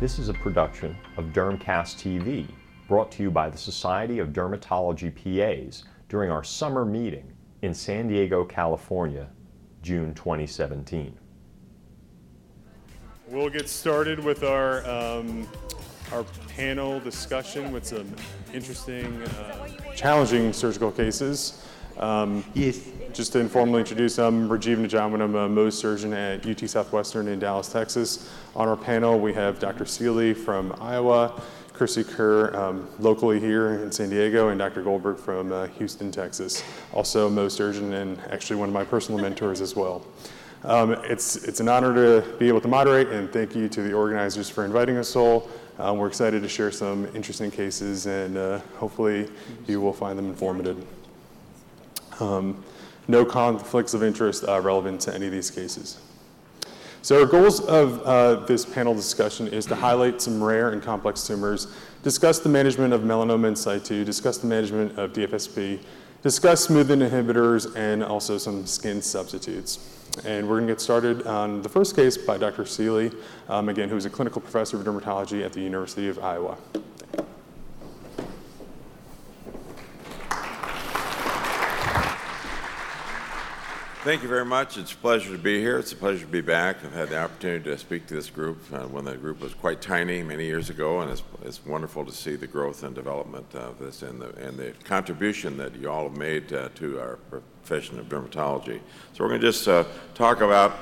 This is a production of Dermcast TV, brought to you by the Society of Dermatology PAs during our summer meeting in San Diego, California, June 2017. We'll get started with our um, our panel discussion with some interesting, uh, challenging surgical cases. Um, Yes. just to informally introduce, I'm Rajiv Nijhawan. I'm a Mohs surgeon at UT Southwestern in Dallas, Texas. On our panel, we have Dr. Seeley from Iowa, Chrissy Kerr um, locally here in San Diego, and Dr. Goldberg from uh, Houston, Texas. Also a Mohs surgeon and actually one of my personal mentors as well. Um, it's, it's an honor to be able to moderate, and thank you to the organizers for inviting us all. Um, we're excited to share some interesting cases, and uh, hopefully you will find them informative. Um, no conflicts of interest uh, relevant to any of these cases. So our goals of uh, this panel discussion is to highlight some rare and complex tumors, discuss the management of melanoma in situ, discuss the management of DFSP, discuss smoothened inhibitors, and also some skin substitutes. And we're going to get started on the first case by Dr. Seeley, um, again, who's a clinical professor of dermatology at the University of Iowa. Thank you very much. It's a pleasure to be here. It's a pleasure to be back. I've had the opportunity to speak to this group uh, when the group was quite tiny many years ago, and it's, it's wonderful to see the growth and development of this and the, and the contribution that you all have made uh, to our profession of dermatology. So we're going to just uh, talk about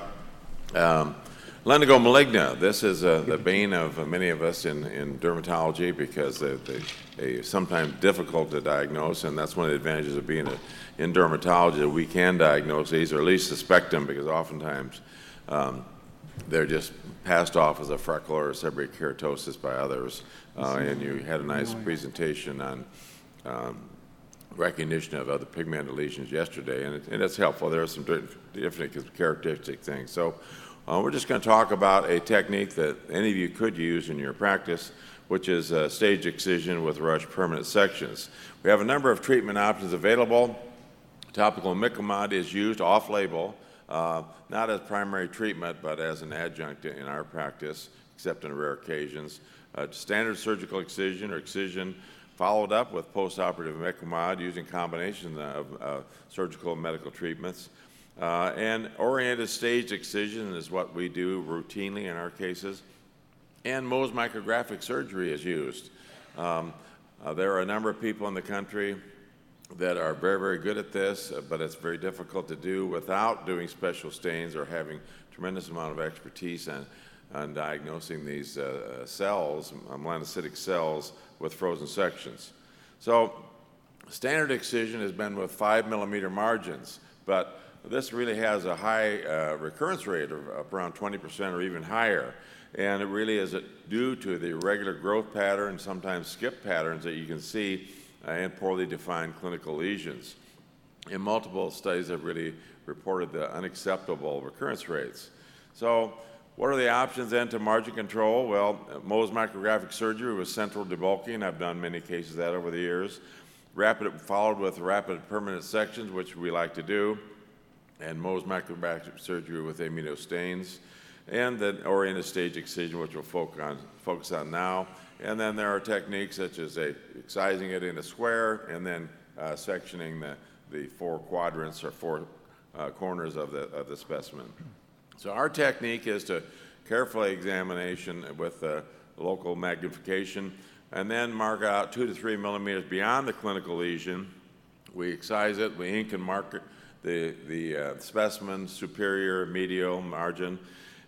um, Lentigo maligna. This is uh, the bane of uh, many of us in, in dermatology because they, they, they sometimes difficult to diagnose, and that's one of the advantages of being a, in dermatology that we can diagnose these or at least suspect them because oftentimes um, they're just passed off as a freckle or a seborrheic keratosis by others. Uh, and you had a nice presentation on um, recognition of other pigmented lesions yesterday, and, it, and it's helpful. There are some different characteristic things. So uh, we're just going to talk about a technique that any of you could use in your practice, which is uh, stage excision with rush permanent sections. We have a number of treatment options available. Topical imiquimod is used off-label, uh, not as primary treatment, but as an adjunct in our practice, except in rare occasions. Uh, standard surgical excision or excision followed up with postoperative imiquimod using combinations of uh, surgical and medical treatments. Uh, and oriented stage excision is what we do routinely in our cases. And Mohs micrographic surgery is used. Um, uh, there are a number of people in the country that are very, very good at this, uh, but it's very difficult to do without doing special stains or having tremendous amount of expertise on, on diagnosing these uh, cells, melanocytic cells, with frozen sections. So standard excision has been with five millimeter margins, but this really has a high uh, recurrence rate of, of around 20% or even higher. And it really is due to the irregular growth pattern, sometimes skip patterns that you can see in poorly defined clinical lesions. And multiple studies have really reported the unacceptable recurrence rates. So, what are the options then to margin control? Well, Mohs micrographic surgery with central debulking. I've done many cases of that over the years. Rapid, followed with rapid permanent sections, which we like to do and Mohs micrographic surgery with immunostains, and then oriented stage excision, which we'll focus on, focus on now. And then there are techniques such as a, excising it in a square and then uh, sectioning the, the four quadrants or four uh, corners of the, of the specimen. So our technique is to carefully examination with local magnification and then mark out two to three millimeters beyond the clinical lesion. We excise it, we ink and mark the, the uh, specimen, superior, medial, margin.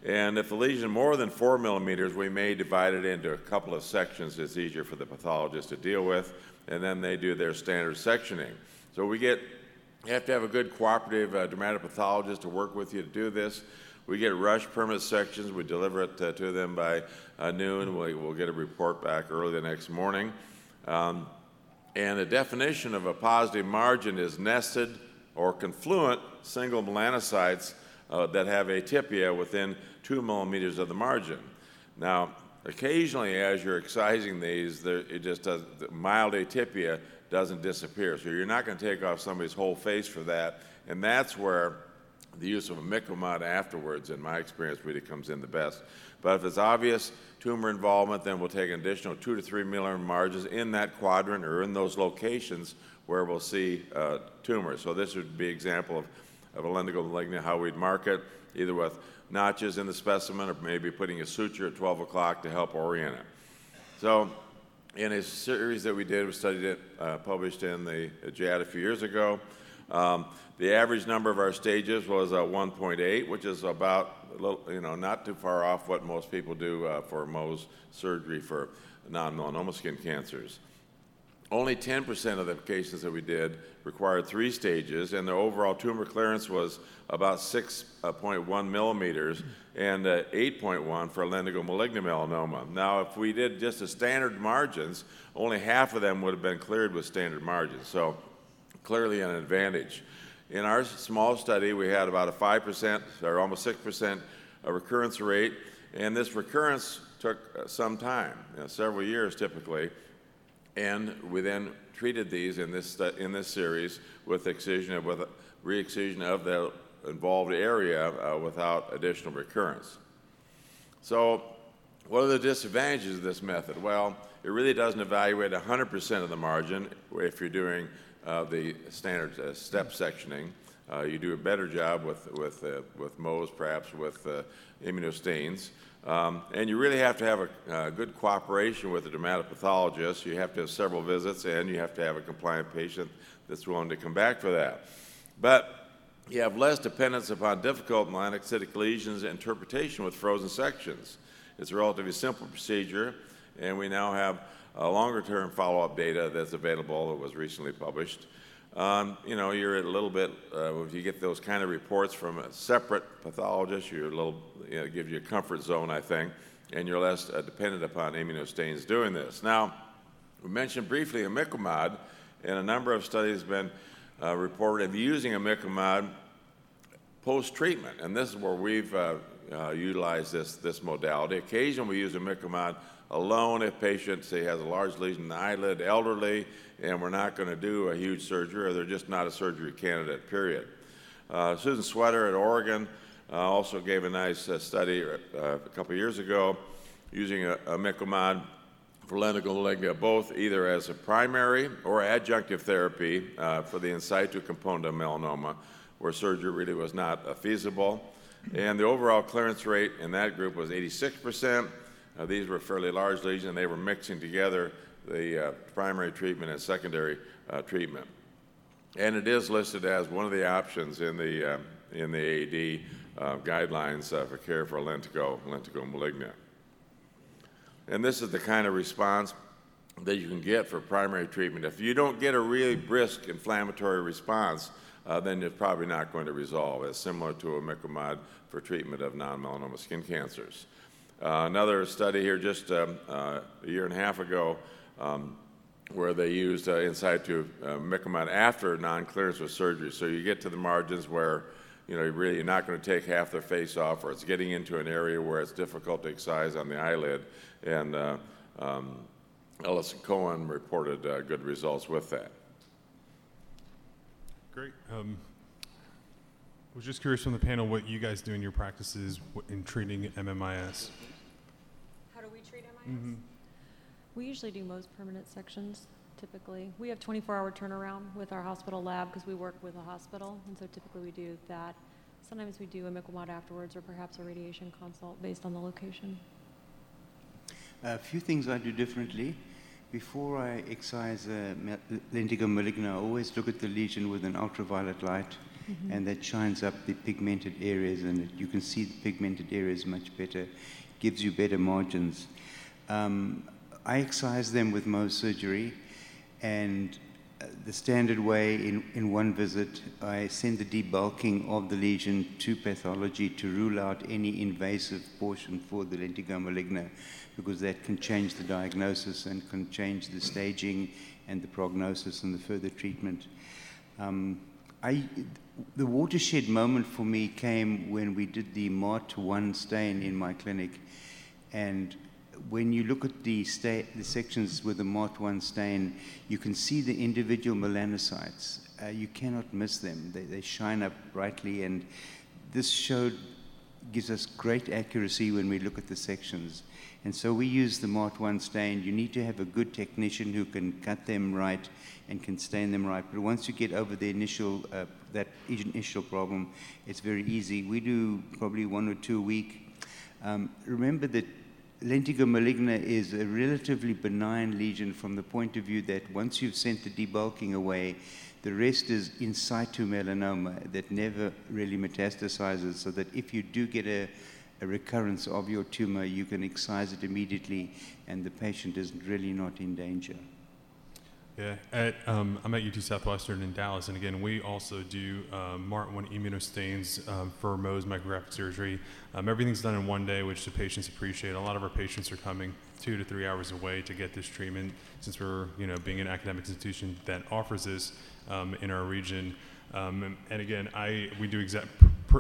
And if the lesion is more than four millimeters, we may divide it into a couple of sections. It's easier for the pathologist to deal with. And then they do their standard sectioning. So we get, you have to have a good cooperative uh, dermatopathologist to work with you to do this. We get rush permanent sections. We deliver it uh, to them by uh, noon. We, will get a report back early the next morning. Um, and the definition of a positive margin is nested or confluent single melanocytes uh, that have atypia within two millimeters of the margin. Now, occasionally, as you're excising these, there, it just does, mild atypia doesn't disappear. So you're not going to take off somebody's whole face for that. And that's where the use of imiquimod afterwards, in my experience, really comes in the best. But if it's obvious tumor involvement, then we'll take an additional two to three millimeter margins in that quadrant or in those locations where we'll see uh, tumors. So this would be example of, of a lentigo maligna, how we'd mark it, either with notches in the specimen or maybe putting a suture at 12 o'clock to help orient it. So in a series that we did, we studied it, uh, published in the JAD a few years ago. Um, the average number of our stages was uh, 1.8, which is about, little, you know, not too far off what most people do uh, for Mohs surgery for non-melanoma skin cancers. Only 10% of the cases that we did required three stages, and the overall tumor clearance was about 6.1 millimeters and uh, 8.1 for lentigo maligna melanoma. Now, if we did just the standard margins, only half of them would have been cleared with standard margins. So clearly an advantage. In our small study, we had about a 5% or almost 6% recurrence rate, and this recurrence took uh, some time, you know, several years typically, and we then treated these in this, in this series with excision with re-excision of the involved area uh, without additional recurrence. So what are the disadvantages of this method? Well, it really doesn't evaluate 100% of the margin if you're doing uh, the standard uh, step sectioning. Uh, you do a better job with, with, uh, with Mohs, perhaps with uh, immunostains. Um, and you really have to have a good cooperation with the dermatopathologist. You have to have several visits, and you have to have a compliant patient that's willing to come back for that. But you have less dependence upon difficult melanocytic lesions interpretation with frozen sections. It's a relatively simple procedure, and we now have longer term follow up data that's available that was recently published. Um, you know, you're a little bit, uh, if you get those kind of reports from a separate pathologist, you're a little, you know, gives you a comfort zone, I think, and you're less uh, dependent upon immunostains doing this. Now, we mentioned briefly imiquimod, and a number of studies have been uh, reported of using imiquimod post treatment, and this is where we've uh, uh, utilized this, this modality. Occasionally, we use imiquimod alone if patient, say, has a large lesion in the eyelid, elderly, and we're not going to do a huge surgery or they're just not a surgery candidate, period. Uh, Susan Swetter at Oregon uh, also gave a nice uh, study uh, a couple years ago using a, imiquimod for lentigo maligna, both either as a primary or adjunctive therapy uh, for the in situ component of melanoma, where surgery really was not feasible. And the overall clearance rate in that group was 86 percent uh, these were fairly large lesions, and they were mixing together the uh, primary treatment and secondary uh, treatment. And it is listed as one of the options in the, uh, in the AD uh, guidelines uh, for care for lentigo, lentigo maligna. And this is the kind of response that you can get for primary treatment. If you don't get a really brisk inflammatory response, then it's probably not going to resolve. It's similar to imiquimod for treatment of non-melanoma skin cancers. Uh, another study here just um, uh, a year and a half ago um, where they used uh, in situ uh, after non-clearance with surgery. So you get to the margins where you know, really you're not going to take half their face off, or it's getting into an area where it's difficult to excise on the eyelid. And uh, um, Ellis Cohen reported uh, good results with that. Great. Um, I was just curious from the panel what you guys do in your practices in treating MMIS. How do we treat MIS? Mm-hmm. We usually do most permanent sections typically. We have 24 hour turnaround with our hospital lab because we work with a hospital, and so typically we do that. Sometimes we do a imiquimod afterwards or perhaps a radiation consult based on the location. A few things I do differently. Before I excise a lentigo maligna, I always look at the lesion with an ultraviolet light mm-hmm. and that shines up the pigmented areas, and you can see the pigmented areas much better, gives you better margins. Um, I excise them with Mohs surgery, and uh, the standard way in, in one visit, I send the debulking of the lesion to pathology to rule out any invasive portion for the lentigo maligna because that can change the diagnosis and can change the staging and the prognosis and the further treatment. Um, I, the watershed moment for me came when we did the MART1 stain in my clinic. And when you look at the, sta- the sections with the MART1 stain, you can see the individual melanocytes. Uh, you cannot miss them. They, they shine up brightly, and this showed gives us great accuracy when we look at the sections. And so we use the Mart 1 stain. You need to have a good technician who can cut them right and can stain them right. But once you get over the initial, uh, that initial problem, it's very easy. We do probably one or two a week. Um, remember that lentigo maligna is a relatively benign lesion from the point of view that once you've sent the debulking away, the rest is in situ melanoma that never really metastasizes, so that if you do get a, a recurrence of your tumor, you can excise it immediately and the patient is really not in danger. Yeah, at, um, I'm at UT Southwestern in Dallas, and again, we also do um, MART1 immunostains um, for Mohs micrographic surgery. Um, everything's done in one day, which the patients appreciate. A lot of our patients are coming two to three hours away to get this treatment, since we're, you know, being an academic institution that offers this um, in our region. Um, and, and, again, I we do exact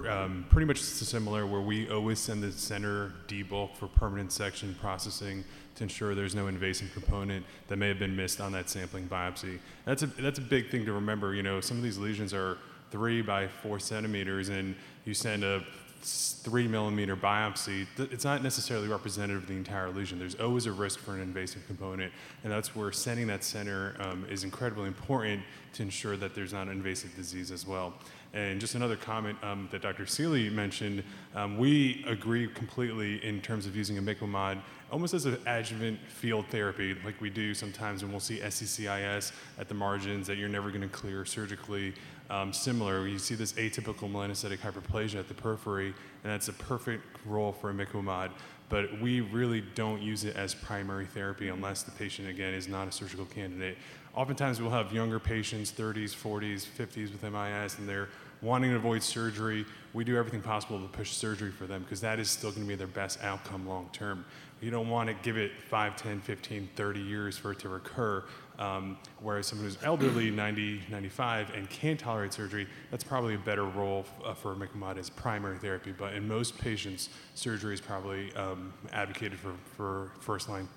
um, pretty much similar, where we always send the center debulk for permanent section processing to ensure there's no invasive component that may have been missed on that sampling biopsy. That's a that's a big thing to remember. You know, some of these lesions are three by four centimeters, and you send a three millimeter biopsy, it's not necessarily representative of the entire lesion. There's always a risk for an invasive component, and that's where sending that center um, is incredibly important to ensure that there's not an invasive disease as well. And just another comment um, that Dr. Seely mentioned, um, we agree completely in terms of using imiquimod almost as an adjuvant field therapy, like we do sometimes when we'll see SCCIS at the margins that you're never going to clear surgically. Um, similar, you see this atypical melanocytic hyperplasia at the periphery, and that's a perfect role for imiquimod. But we really don't use it as primary therapy unless the patient, again, is not a surgical candidate. Oftentimes, we'll have younger patients, 30s, 40s, 50s with MIS, and they're wanting to avoid surgery. We do everything possible to push surgery for them because that is still going to be their best outcome long term. You don't want to give it 5, 10, 15, 30 years for it to recur. Um, whereas someone who's elderly, 90, 95, and can't tolerate surgery, that's probably a better role uh, for imiquimod as primary therapy. But in most patients, surgery is probably um, advocated for, for first line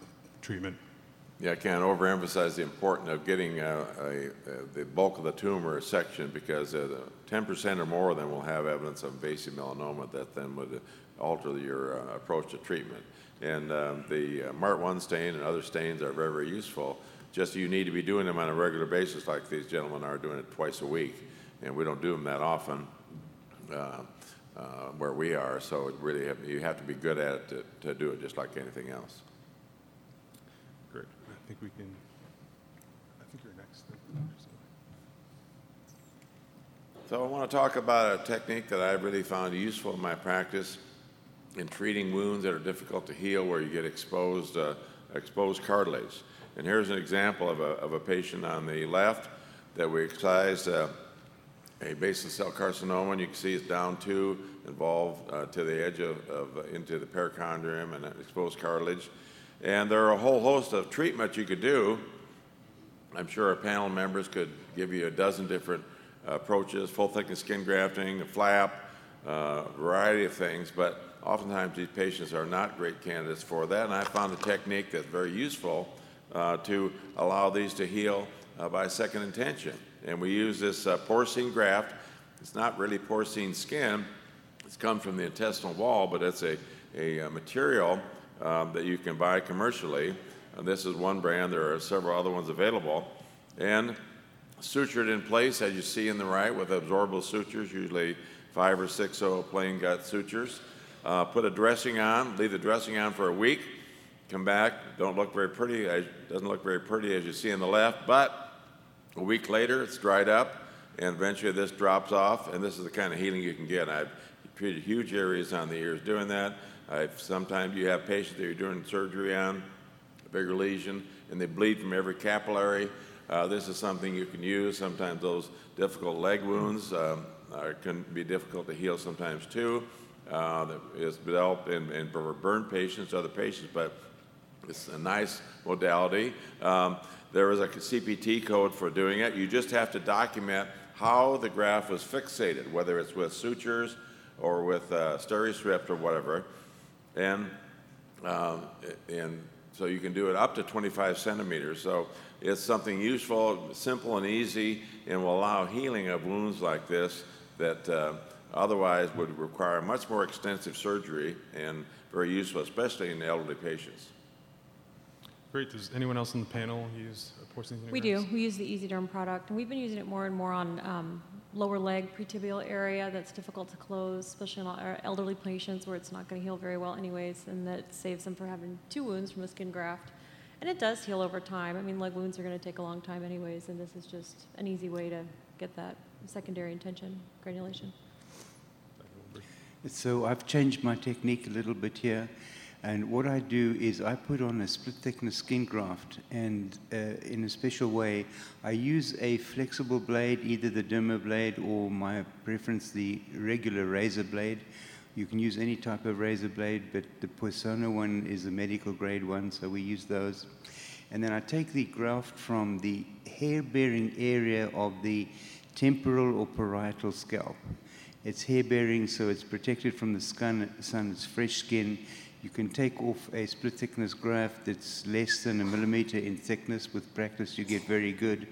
treatment. Yeah, I can't overemphasize the importance of getting uh, a, a, the bulk of the tumor section because uh, 10% or more of them will have evidence of invasive melanoma that then would alter your uh, approach to treatment. And um, the uh, MART1 stain and other stains are very, very useful. Just you need to be doing them on a regular basis, like these gentlemen are doing it twice a week. And we don't do them that often uh, uh, where we are. So it really have, you have to be good at it to, to do it just like anything else. Great. I think we can. I think you're next. So I want to talk about a technique that I've really found useful in my practice in treating wounds that are difficult to heal where you get exposed, uh, exposed cartilage. And here's an example of a, of a patient on the left that we excised uh, a basal cell carcinoma, and you can see it's down to involved uh, to the edge of, of uh, into the perichondrium and exposed cartilage. And there are a whole host of treatments you could do. I'm sure our panel members could give you a dozen different approaches, full thickness skin grafting, a flap, a uh, variety of things, but oftentimes these patients are not great candidates for that. And I found a technique that's very useful uh, to allow these to heal uh, by second intention. And we use this uh, porcine graft. It's not really porcine skin. It's come from the intestinal wall, but it's a, a, a uh, material um, that you can buy commercially. And this is one brand. There are several other ones available. And sutured in place, as you see in the right, with absorbable sutures, usually five or six plain gut sutures. Uh, put a dressing on, leave the dressing on for a week, come back, don't look very pretty, it doesn't look very pretty as you see on the left, but a week later it's dried up and eventually this drops off and this is the kind of healing you can get. I've treated huge areas on the ears doing that. I've, sometimes you have patients that you're doing surgery on, a bigger lesion, and they bleed from every capillary. Uh, this is something you can use. Sometimes those difficult leg wounds um, are, can be difficult to heal sometimes too uh, that is developed in, in burn patients, other patients, but it's a nice modality. Um, there is a CPT code for doing it. You just have to document how the graft was fixated, whether it's with sutures or with uh, Steri-Strips or whatever. And, um, and so you can do it up to 25 centimeters. So it's something useful, simple, and easy, and will allow healing of wounds like this that uh, otherwise would require much more extensive surgery and very useful, especially in elderly patients. Great. Does anyone else on the panel use porcine xenografts? We do. We use the EZ Derm product, and we've been using it more and more on um, lower leg pretibial area that's difficult to close, especially in our elderly patients where it's not going to heal very well anyways, and that saves them from having two wounds from a skin graft. And it does heal over time. I mean, leg wounds are going to take a long time anyways, and this is just an easy way to get that secondary intention granulation. So I've changed my technique a little bit here. And what I do is I put on a split thickness skin graft, and uh, in a special way, I use a flexible blade, either the Derma blade or my preference, the regular razor blade. You can use any type of razor blade, but the Personna one is a medical grade one, so we use those. And then I take the graft from the hair bearing area of the temporal or parietal scalp. It's hair bearing, so it's protected from the sun, it's fresh skin you can take off a split thickness graft that's less than a millimeter in thickness. With practice, you get very good.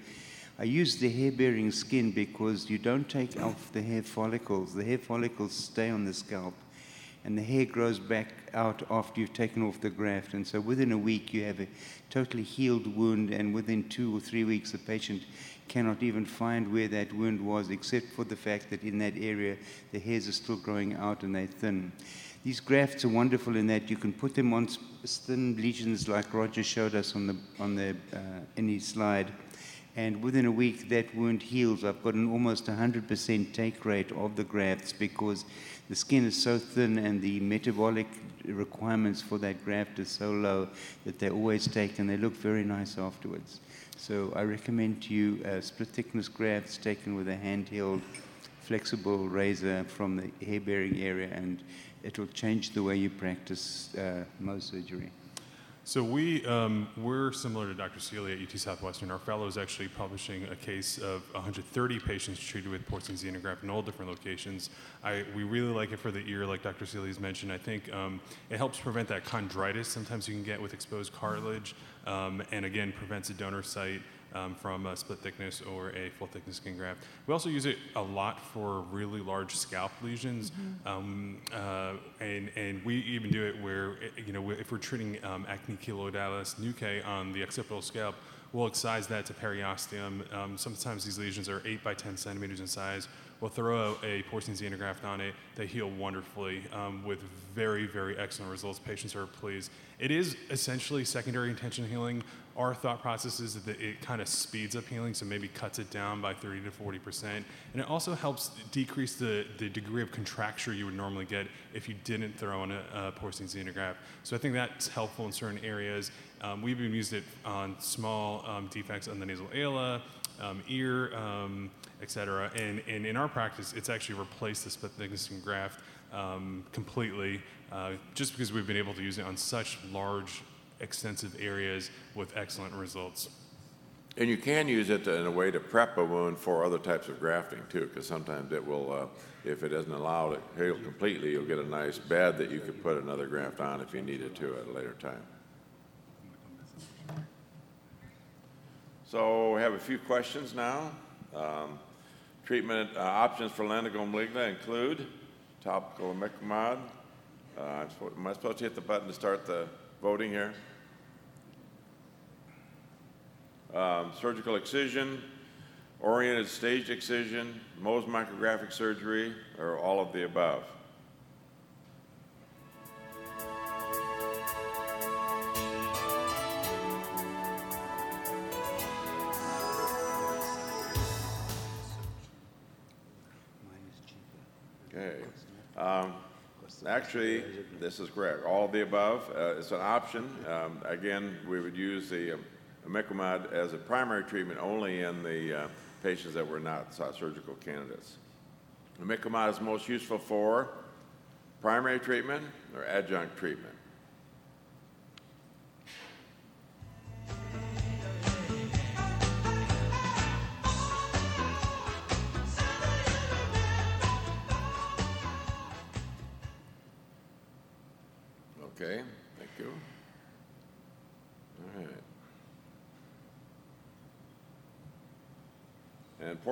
I use the hair bearing skin because you don't take off the hair follicles. The hair follicles stay on the scalp, and the hair grows back out after you've taken off the graft. And so within a week, you have a totally healed wound, and within two or three weeks, the patient cannot even find where that wound was, except for the fact that in that area, the hairs are still growing out and they're thin. These grafts are wonderful in that you can put them on thin lesions like Roger showed us on the, on the, uh, in his slide. And within a week, that wound heals. I've got an almost 100% take rate of the grafts because the skin is so thin and the metabolic requirements for that graft is so low that they always take and they look very nice afterwards. So I recommend to you uh, split thickness grafts taken with a handheld flexible razor from the hair bearing area and it will change the way you practice uh, Mohs surgery. So we, um, we're similar to Dr. Seely at UT Southwestern. Our fellow is actually publishing a case of 130 patients treated with porcine xenograft in all different locations. I, we really like it for the ear, like Dr. Seely's mentioned. I think um, it helps prevent that chondritis sometimes you can get with exposed cartilage, um, and again, prevents a donor site um, from a split thickness or a full thickness skin graft. We also use it a lot for really large scalp lesions, mm-hmm. um, uh, and and we even do it where you know if we're treating um, acne keloidalis nuchae on the occipital scalp, we'll excise that to periosteum. Um, sometimes these lesions are 8 by 10 centimeters in size. We'll throw a, a porcine xenograft on it. They heal wonderfully um, with very, very excellent results. Patients are pleased. It is essentially secondary intention healing, our thought process is that it kind of speeds up healing, so maybe cuts it down by 30 to 40 percent, and it also helps decrease the, the degree of contracture you would normally get if you didn't throw in a, a porcine xenograft. So I think that's helpful in certain areas. Um, we've even used it on small um, defects on the nasal ala, um, ear, um, et cetera, and, and in our practice, it's actually replaced the split thickness graft um, completely, uh, just because we've been able to use it on such large extensive areas with excellent results. And you can use it in a way to prep a wound for other types of grafting too, because sometimes it will, uh, if it doesn't allow it to heal completely, you'll get a nice bed that you could put another graft on if you needed to at a later time. So we have a few questions now. Um, treatment uh, options for maligna include topical imiquimod. Uh, am I supposed to hit the button to start the voting here? Um, surgical excision, oriented staged excision, Mohs micrographic surgery, or all of the above? Okay. Um, actually, this is correct. All of the above. Uh, it's an option. Um, again, we would use the imiquimod as a primary treatment only in the uh, patients that were not surgical candidates. Imiquimod is most useful for primary treatment or adjunct treatment.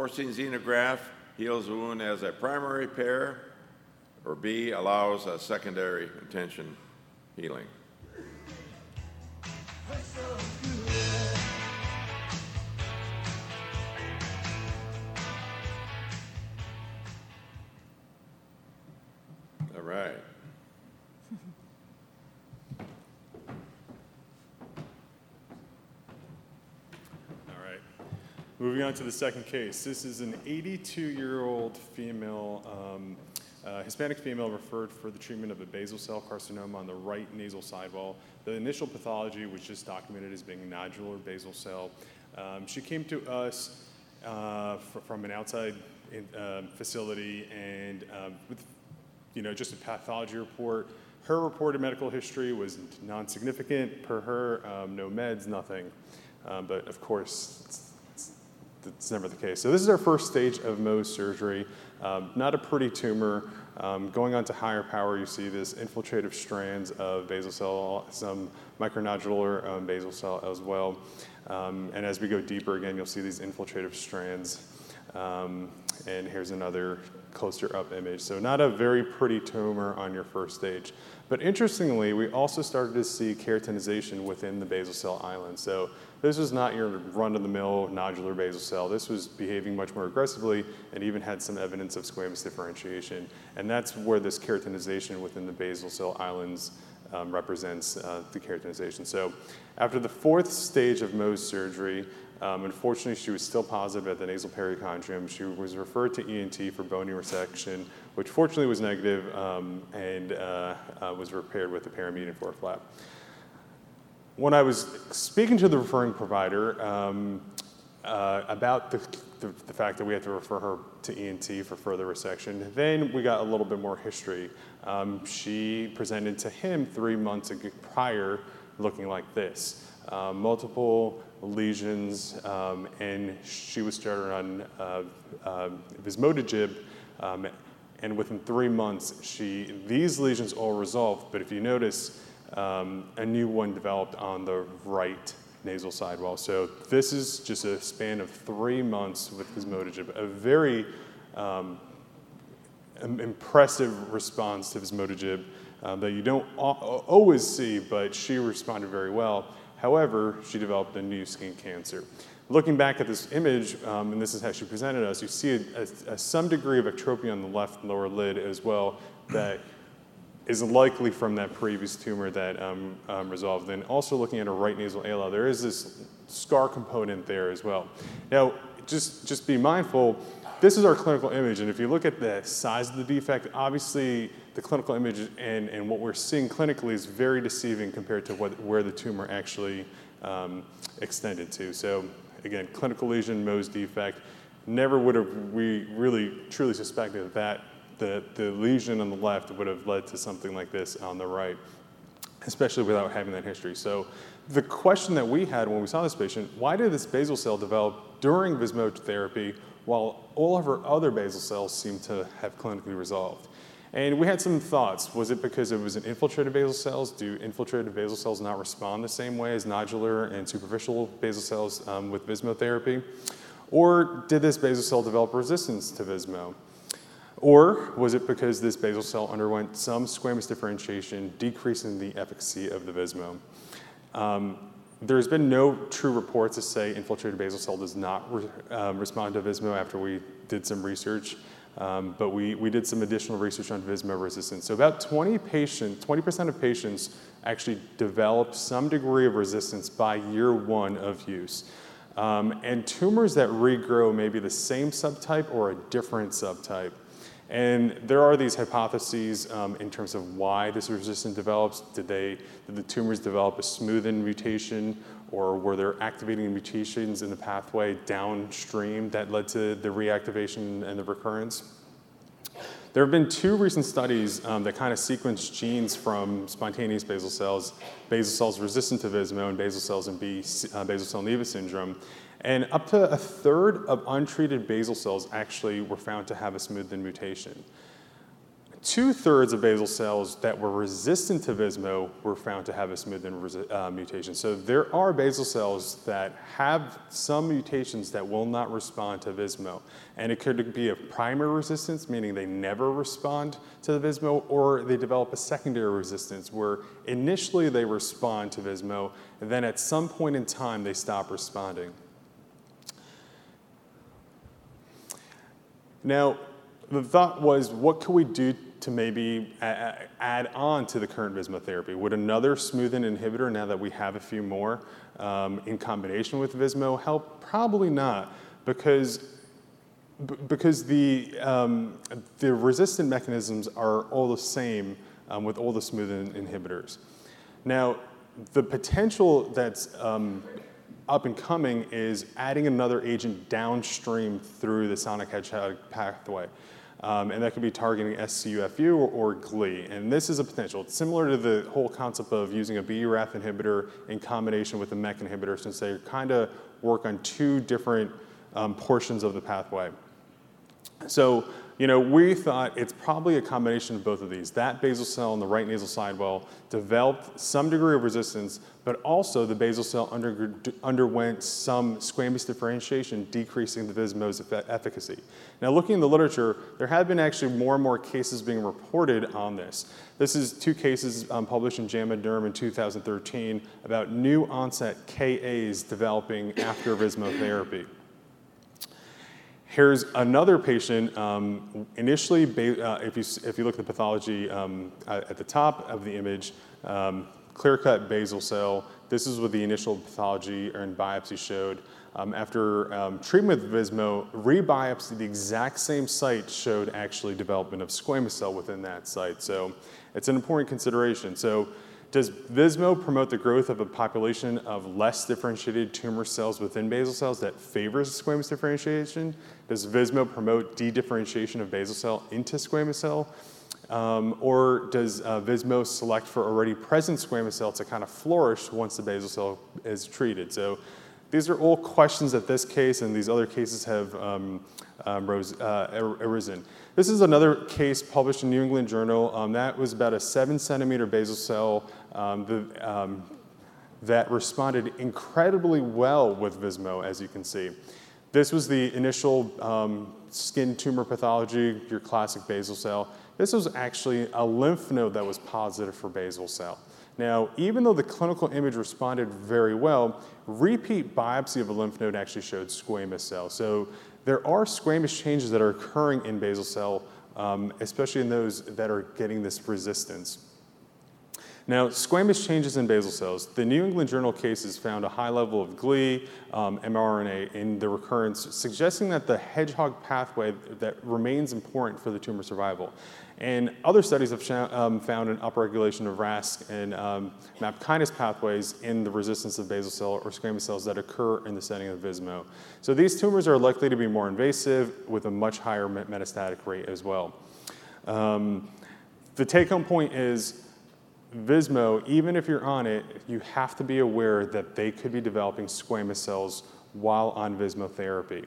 And porcine xenograft heals the wound as a primary repair, or B, allows a secondary intention healing. Moving on to the second case. This is an 82 year old female, um, uh, Hispanic female referred for the treatment of a basal cell carcinoma on the right nasal sidewall. The initial pathology was just documented as being nodular basal cell. Um, she came to us uh, fr- from an outside in, um facility and um, with you know, just a pathology report. Her reported medical history was non-significant. Per her, um, no meds, nothing. Um, but of course, it's never the case. So this is our first stage of Mohs surgery. Um, not a pretty tumor. Um, going on to higher power, you see this infiltrative strands of basal cell, some micronodular um, basal cell as well. Um, and as we go deeper again, you'll see these infiltrative strands. Um, and here's another closer up image. So not a very pretty tumor on your first stage. But interestingly, we also started to see keratinization within the basal cell island. So this was not your run-of-the-mill nodular basal cell. This was behaving much more aggressively and even had some evidence of squamous differentiation. And that's where this keratinization within the basal cell islands um, represents uh, the keratinization. So after the fourth stage of Mohs surgery, um, unfortunately, she was still positive at the nasal perichondrium. She was referred to ENT for bony resection, which fortunately was negative, um, and uh, uh, was repaired with a paramedian for flap. When I was speaking to the referring provider um, uh, about the, the, the fact that we had to refer her to ENT for further resection, then we got a little bit more history. Um, she presented to him three months prior looking like this. Uh, multiple lesions, um, and she was started on uh, uh, vismodegib, um, and within three months, she these lesions all resolved. But if you notice, um, a new one developed on the right nasal sidewall. So this is just a span of three months with vismodegib, a very um, impressive response to vismodegib um, that you don't al- always see, but she responded very well. However, she developed a new skin cancer. Looking back at this image, um, and this is how she presented us, you see a, a- a- some degree of ectropia on the left lower lid as well that is likely from that previous tumor that um, um, resolved. And also looking at a right nasal ala, there is this scar component there as well. Now, just, just be mindful, this is our clinical image, and if you look at the size of the defect, obviously the clinical image and, and what we're seeing clinically is very deceiving compared to what, where the tumor actually um, extended to. So again, clinical lesion, Mohs defect, never would have we really truly suspected that, that the, the lesion on the left would have led to something like this on the right, especially without having that history. So the question that we had when we saw this patient, why did this basal cell develop during Vismod therapy while all of her other basal cells seem to have clinically resolved? And we had some thoughts. Was it because it was an infiltrated basal cells? Do infiltrated basal cells not respond the same way as nodular and superficial basal cells um, with Vismo therapy? Or did this basal cell develop resistance to Vismo? Or was it because this basal cell underwent some squamous differentiation, decreasing the efficacy of the Vismo? Um, there's been no true reports to say infiltrated basal cell does not re- um, respond to Vismo after we did some research. Um, but we, we did some additional research on Vismo resistance. So about 20 patients, 20% of patients actually develop some degree of resistance by year one of use. Um, and tumors that regrow may be the same subtype or a different subtype. And there are these hypotheses um, in terms of why this resistance develops. Did, they, did the tumors develop a smoothen mutation, or were there activating mutations in the pathway downstream that led to the reactivation and the recurrence? There have been two recent studies um, that kind of sequenced genes from spontaneous basal cells, basal cells resistant to Vismo, and basal cells in B, uh, basal cell nevus syndrome. And up to a third of untreated basal cells actually were found to have a smoothen mutation. two-thirds of basal cells that were resistant to Vizmo were found to have a smoothened uh, mutation. So there are basal cells that have some mutations that will not respond to Vizmo. And it could be a primary resistance, meaning they never respond to the Vizmo, or they develop a secondary resistance where initially they respond to Vizmo, and then at some point in time they stop responding. Now, the thought was, what could we do to maybe add on to the current Visma therapy? Would another smoothened inhibitor, now that we have a few more, um, in combination with Vizmo help? Probably not, because because the um, the resistant mechanisms are all the same um, with all the smoothened inhibitors. Now, the potential that's um, up and coming is adding another agent downstream through the sonic hedgehog pathway. Um, and that could be targeting SCUFU or, or, GLI. And this is a potential. It's similar to the whole concept of using a BRAF inhibitor in combination with a MEK inhibitor, since they kind of work on two different um, portions of the pathway. So you know, we thought it's probably a combination of both of these. That basal cell in the right nasal sidewall developed some degree of resistance, but also the basal cell under, underwent some squamous differentiation, decreasing the Vizmo's efficacy. Now, looking in the literature, there have been actually more and more cases being reported on this. This is two cases um, published in JAMA Derm in 2013 about new onset KAs developing after Vizmo therapy. Here's another patient. Um, initially, uh, if, you, if you look at the pathology um, at the top of the image, um, clear-cut basal cell. This is what the initial pathology and biopsy showed. Um, after um, treatment with Vizmo, rebiopsy, the exact same site showed actually development of squamous cell within that site. So it's an important consideration. So does Vizmo promote the growth of a population of less differentiated tumor cells within basal cells that favors squamous differentiation? Does Vizmo promote dedifferentiation of basal cell into squamous cell? Um, or does uh, Vizmo select for already present squamous cell to kind of flourish once the basal cell is treated? So these are all questions that this case and these other cases have um, um, rose, uh, arisen. This is another case published in New England Journal. Um, that was about a seven centimeter basal cell um, the, um, that responded incredibly well with Vizmo, as you can see. This was the initial um, skin tumor pathology, your classic basal cell. This was actually a lymph node that was positive for basal cell. Now, even though the clinical image responded very well, repeat biopsy of a lymph node actually showed squamous cell. So there are squamous changes that are occurring in basal cell, um, especially in those that are getting this resistance. Now, squamous changes in basal cells. The New England Journal cases found a high level of GLI, um, mRNA in the recurrence, suggesting that the hedgehog pathway that remains important for the tumor survival. And other studies have um, found an upregulation of RAS and um, MAP kinase pathways in the resistance of basal cell or squamous cells that occur in the setting of Vizmo. So these tumors are likely to be more invasive with a much higher metastatic rate as well. Um, the take home point is Vizmo, even if you're on it, you have to be aware that they could be developing squamous cells while on Vizmo therapy.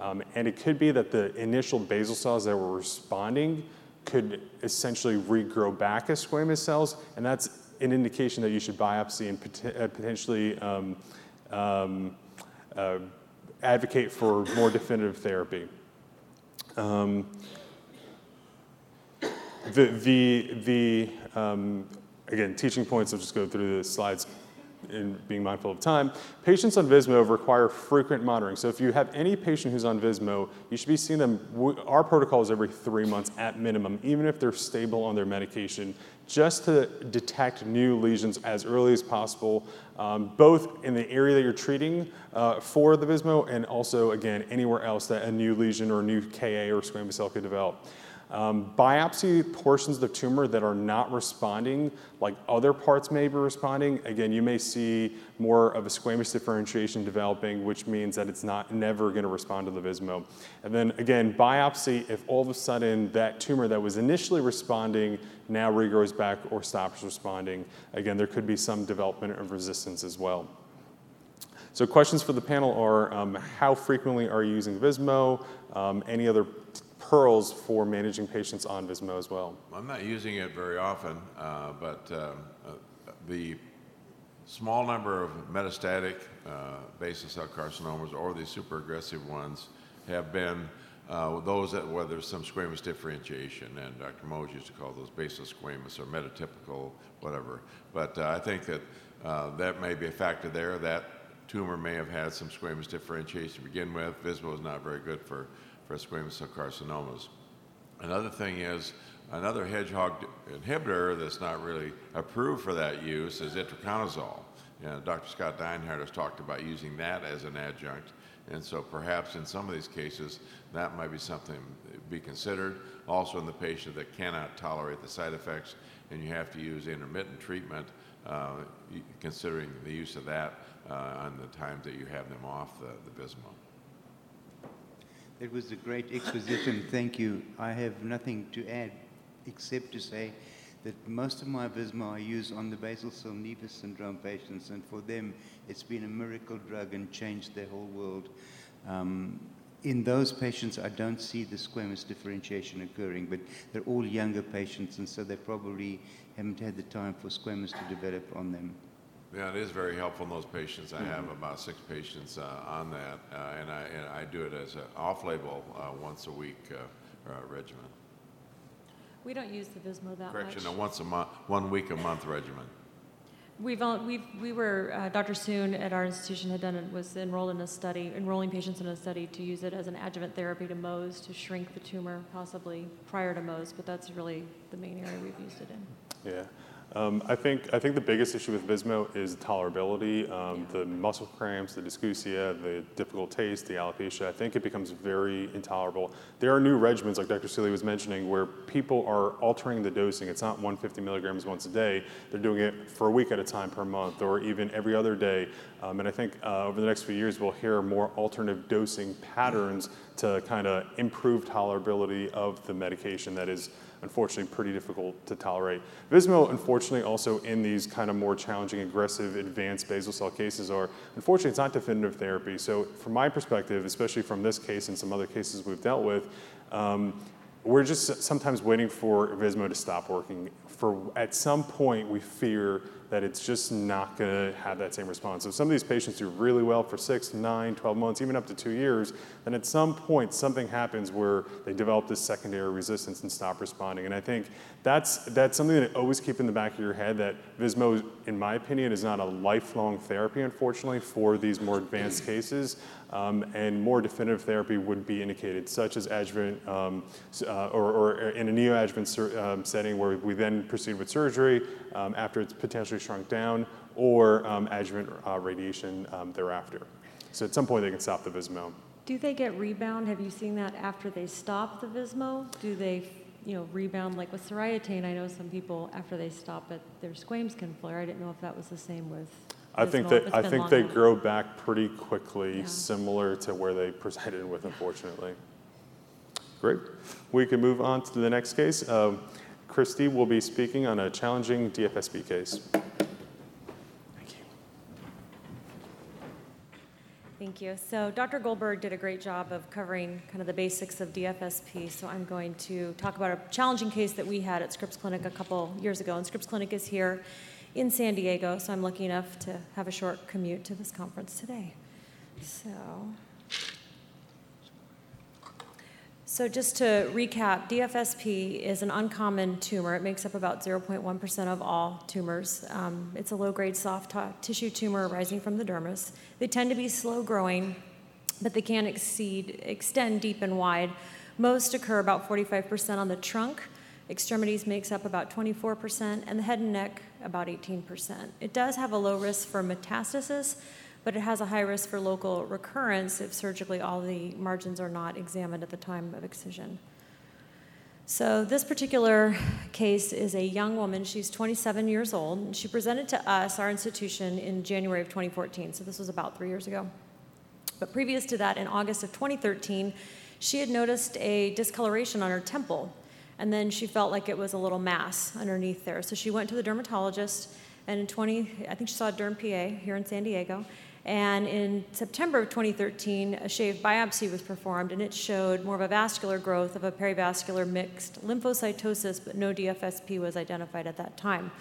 Um, and it could be that the initial basal cells that were responding could essentially regrow back as squamous cells, and that's an indication that you should biopsy and pot- uh, potentially um, um, uh, advocate for more definitive therapy. Um, the, the, the um, again, teaching points, I'll just go through the slides in being mindful of time. Patients on Vismo require frequent monitoring. So if you have any patient who's on Vismo, you should be seeing them. Our protocol is every three months at minimum, even if they're stable on their medication, just to detect new lesions as early as possible, um, both in the area that you're treating uh, for the Vismo and also, again, anywhere else that a new lesion or a new KA or squamous cell could develop. Um, biopsy portions of the tumor that are not responding, like other parts may be responding. Again, you may see more of a squamous differentiation developing, which means that it's not never going to respond to the Vizmo. And then again, biopsy, if all of a sudden that tumor that was initially responding now regrows back or stops responding, again, there could be some development of resistance as well. So questions for the panel are, um, how frequently are you using Vizmo? Um, any other pearls for managing patients on Vizmo as well. I'm not using it very often, uh, but uh, the small number of metastatic uh, basal cell carcinomas or the super aggressive ones have been uh, those that where there's some squamous differentiation, and Dr. Mohs used to call those basal squamous or metatypical, whatever. But uh, I think that uh, that may be a factor there. That tumor may have had some squamous differentiation to begin with. Vizmo is not very good for, for squamous cell carcinomas. Another thing is another hedgehog inhibitor that's not really approved for that use is itraconazole. You know, Dr. Scott Dinehart has talked about using that as an adjunct. And so perhaps in some of these cases, that might be something to be considered. Also in the patient that cannot tolerate the side effects and you have to use intermittent treatment, uh, considering the use of that on the times that you have them off the, the Vizmo. It was a great exposition. Thank you. I have nothing to add except to say that most of my Vizmo I use on the basal cell nevus syndrome patients, and for them, it's been a miracle drug and changed their whole world. Um, in those patients, I don't see the squamous differentiation occurring, but they're all younger patients, and so they probably haven't had the time for squamous to develop on them. Yeah, it is very helpful in those patients. I have about six patients uh, on that, uh, and, I, and I do it as an off-label uh, once a week uh, uh, regimen. We don't use the Vizmo that Correction, much. a once a month, one week a month regimen. We've, all- we've, we were, uh, Dr. Soon at our institution had done, it- was enrolled in a study, enrolling patients in a study to use it as an adjuvant therapy to Mohs to shrink the tumor possibly prior to Mohs, but that's really the main area we've used it in. Yeah. Um, I think I think the biggest issue with Vizmo is tolerability, um, the muscle cramps, the dysgeusia, the difficult taste, the alopecia. I think it becomes very intolerable. There are new regimens, like Dr. Seeley was mentioning, where people are altering the dosing. It's not 150 milligrams once a day. They're doing it for a week at a time per month, or even every other day. Um, and I think uh, over the next few years, we'll hear more alternative dosing patterns to kind of improve tolerability of the medication that is unfortunately pretty difficult to tolerate. Vizmo, unfortunately, also in these kind of more challenging, aggressive, advanced basal cell cases are, unfortunately, it's not definitive therapy. So from my perspective, especially from this case and some other cases we've dealt with, um, we're just sometimes waiting for Vizmo to stop working. For at some point, we fear that it's just not going to have that same response. So some of these patients do really well for six, nine, 12 months, even up to two years. Then at some point, something happens where they develop this secondary resistance and stop responding. And I think that's, that's something that I always keep in the back of your head that Vizmo, in my opinion, is not a lifelong therapy, unfortunately, for these more advanced cases. Um, and more definitive therapy would be indicated, such as adjuvant um, uh, or, or, in a neoadjuvant sur- um, setting where we then proceed with surgery um, after it's potentially shrunk down, or um, adjuvant uh, radiation um, thereafter. So at some point they can stop the Vizmo. Do they get rebound? Have you seen that after they stop the Vizmo? Do they, you know, rebound like with Soriatane? I know some people after they stop it, their squames can flare. I didn't know if that was the same with. I think that I think they grow back pretty quickly, Yeah. similar to where they presented with, unfortunately. Great. We can move on to the next case. Um, Christy will be speaking on a challenging DFSP case. Thank you. Thank you. So Dr. Goldberg did a great job of covering kind of the basics of DFSP. So I'm going to talk about a challenging case that we had at Scripps Clinic a couple years ago. And Scripps Clinic is here in San Diego, so I'm lucky enough to have a short commute to this conference today. So, so just to recap, DFSP is an uncommon tumor. It makes up about 0.1% of all tumors. Um, it's a low-grade soft t- tissue tumor arising from the dermis. They tend to be slow growing, but they can exceed, extend deep and wide. Most occur about 45% on the trunk. Extremities makes up about 24%, and the head and neck about 18%. It does have a low risk for metastasis, but it has a high risk for local recurrence if surgically all the margins are not examined at the time of excision. So, this particular case is a young woman. She's 27 years old. She presented to us, our institution, in January of 2014. So, this was about three years ago. But previous to that, in August of 2013, she had noticed a discoloration on her temple. And then she felt like it was a little mass underneath there. So she went to the dermatologist, and in 20, I think she saw a derm PA here in San Diego, And in September of 2013, a shaved biopsy was performed, and it showed more of a vascular growth of a perivascular mixed lymphocytosis, but no DFSP was identified at that time.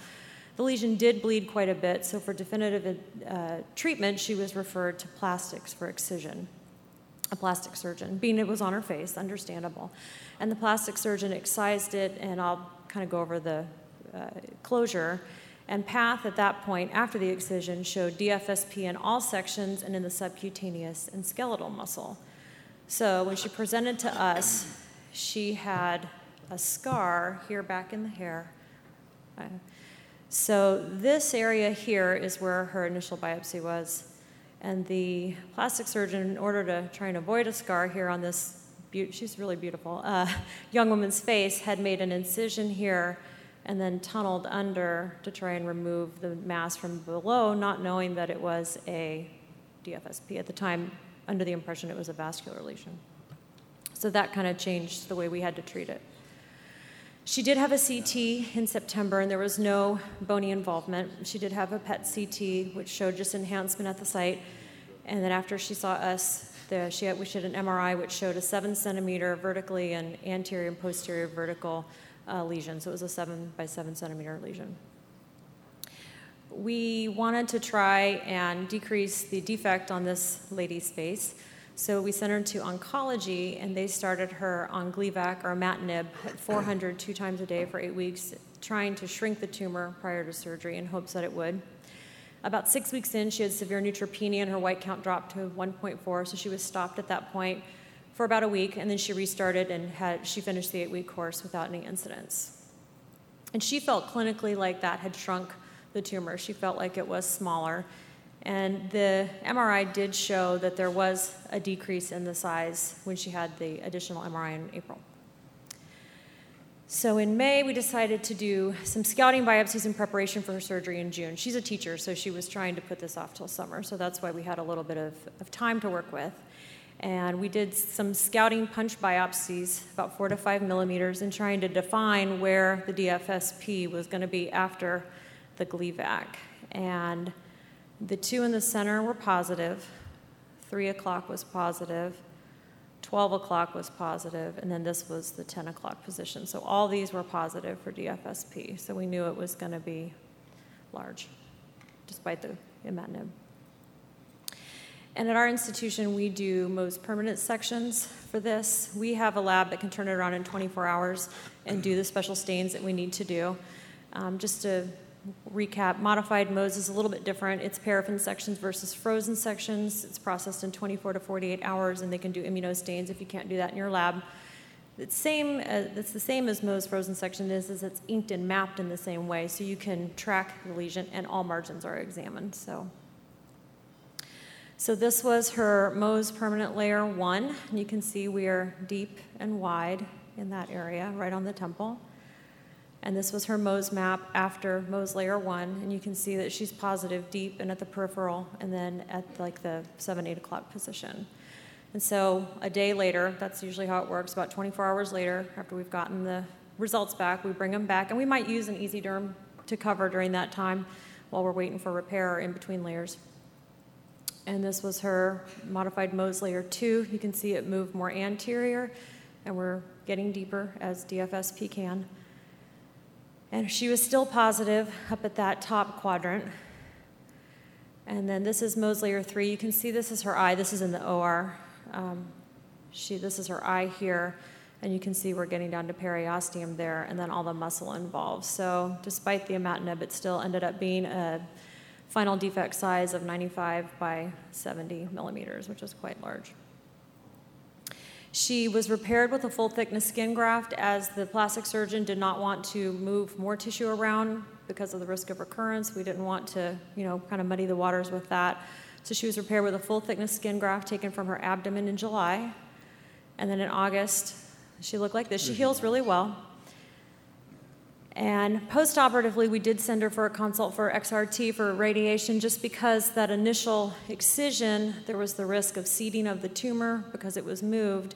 The lesion did bleed quite a bit, so for definitive uh, treatment, she was referred to plastics for excision. A plastic surgeon, being it was on her face, understandable. And the plastic surgeon excised it, and I'll kind of go over the uh, closure. And path at that point, after the excision, showed DFSP in all sections and in the subcutaneous and skeletal muscle. So when she presented to us, she had a scar here back in the hair. So this area here is where her initial biopsy was. And the plastic surgeon, in order to try and avoid a scar here on this, be- she's really beautiful, uh, young woman's face, had made an incision here and then tunneled under to try and remove the mass from below, not knowing that it was a DFSP at the time, under the impression it was a vascular lesion. So that kind of changed the way we had to treat it. She did have a CT in September, and there was no bony involvement. She did have a PET CT, which showed just enhancement at the site. And then after she saw us, the, she had, we did an MRI, which showed a seven centimeter vertically and anterior and posterior vertical uh, lesion. So it was a seven by seven centimeter lesion. We wanted to try and decrease the defect on this lady's face. So we sent her to oncology, and they started her on Gleevec or imatinib at 400 two times a day for eight weeks, trying to shrink the tumor prior to surgery in hopes that it would. About six weeks in, she had severe neutropenia, and her white count dropped to 1.4, so she was stopped at that point for about a week, and then she restarted and had she finished the eight-week course without any incidents. And she felt clinically like that had shrunk the tumor. She felt like it was smaller and the MRI did show that there was a decrease in the size when she had the additional MRI in April. So in May, we decided to do some scouting biopsies in preparation for her surgery in June. She's a teacher, so she was trying to put this off till summer, so that's why we had a little bit of, of time to work with. And we did some scouting punch biopsies, about four to five millimeters, and trying to define where the DFSP was going to be after the Gleevec. And the two in the center were positive, 3 o'clock was positive, 12 o'clock was positive, and then this was the 10 o'clock position. So all these were positive for DFSP. So we knew it was going to be large, despite the imatinib. And at our institution, we do Mohs permanent sections for this. We have a lab that can turn it around in 24 hours and do the special stains that we need to do. Um, just to recap, modified Mohs is a little bit different. It's paraffin sections versus frozen sections. It's processed in 24 to 48 hours, and they can do immunostains if you can't do that in your lab. It's same. Uh, it's the same as Mohs frozen section is, is it's inked and mapped in the same way, so you can track the lesion, and all margins are examined. So, so this was her Mohs permanent layer one. And you can see we are deep and wide in that area, right on the temple. And this was her Mohs map after Mohs layer one. And you can see that she's positive deep and at the peripheral, and then at like the 7, 8 o'clock position. And so a day later, that's usually how it works, about 24 hours later, after we've gotten the results back, we bring them back. And we might use an EZ Derm to cover during that time while we're waiting for repair in between layers. And this was her modified Mohs layer 2. You can see it moved more anterior, and we're getting deeper as DFSP can. And she was still positive up at that top quadrant. And then this is Mohs layer 3. You can see this is her eye. This is in the OR. Um, she, this is her eye here. And you can see we're getting down to periosteum there, and then all the muscle involved. So, despite the imatinib, it still ended up being a final defect size of 95 by 70 millimeters, which is quite large. She was repaired with a full thickness skin graft as the plastic surgeon did not want to move more tissue around because of the risk of recurrence. We didn't want to, you know, kind of muddy the waters with that. So she was repaired with a full thickness skin graft taken from her abdomen in July. And then in August, she looked like this. She heals really well. And postoperatively, we did send her for a consult for XRT for radiation just because that initial excision, there was the risk of seeding of the tumor because it was moved.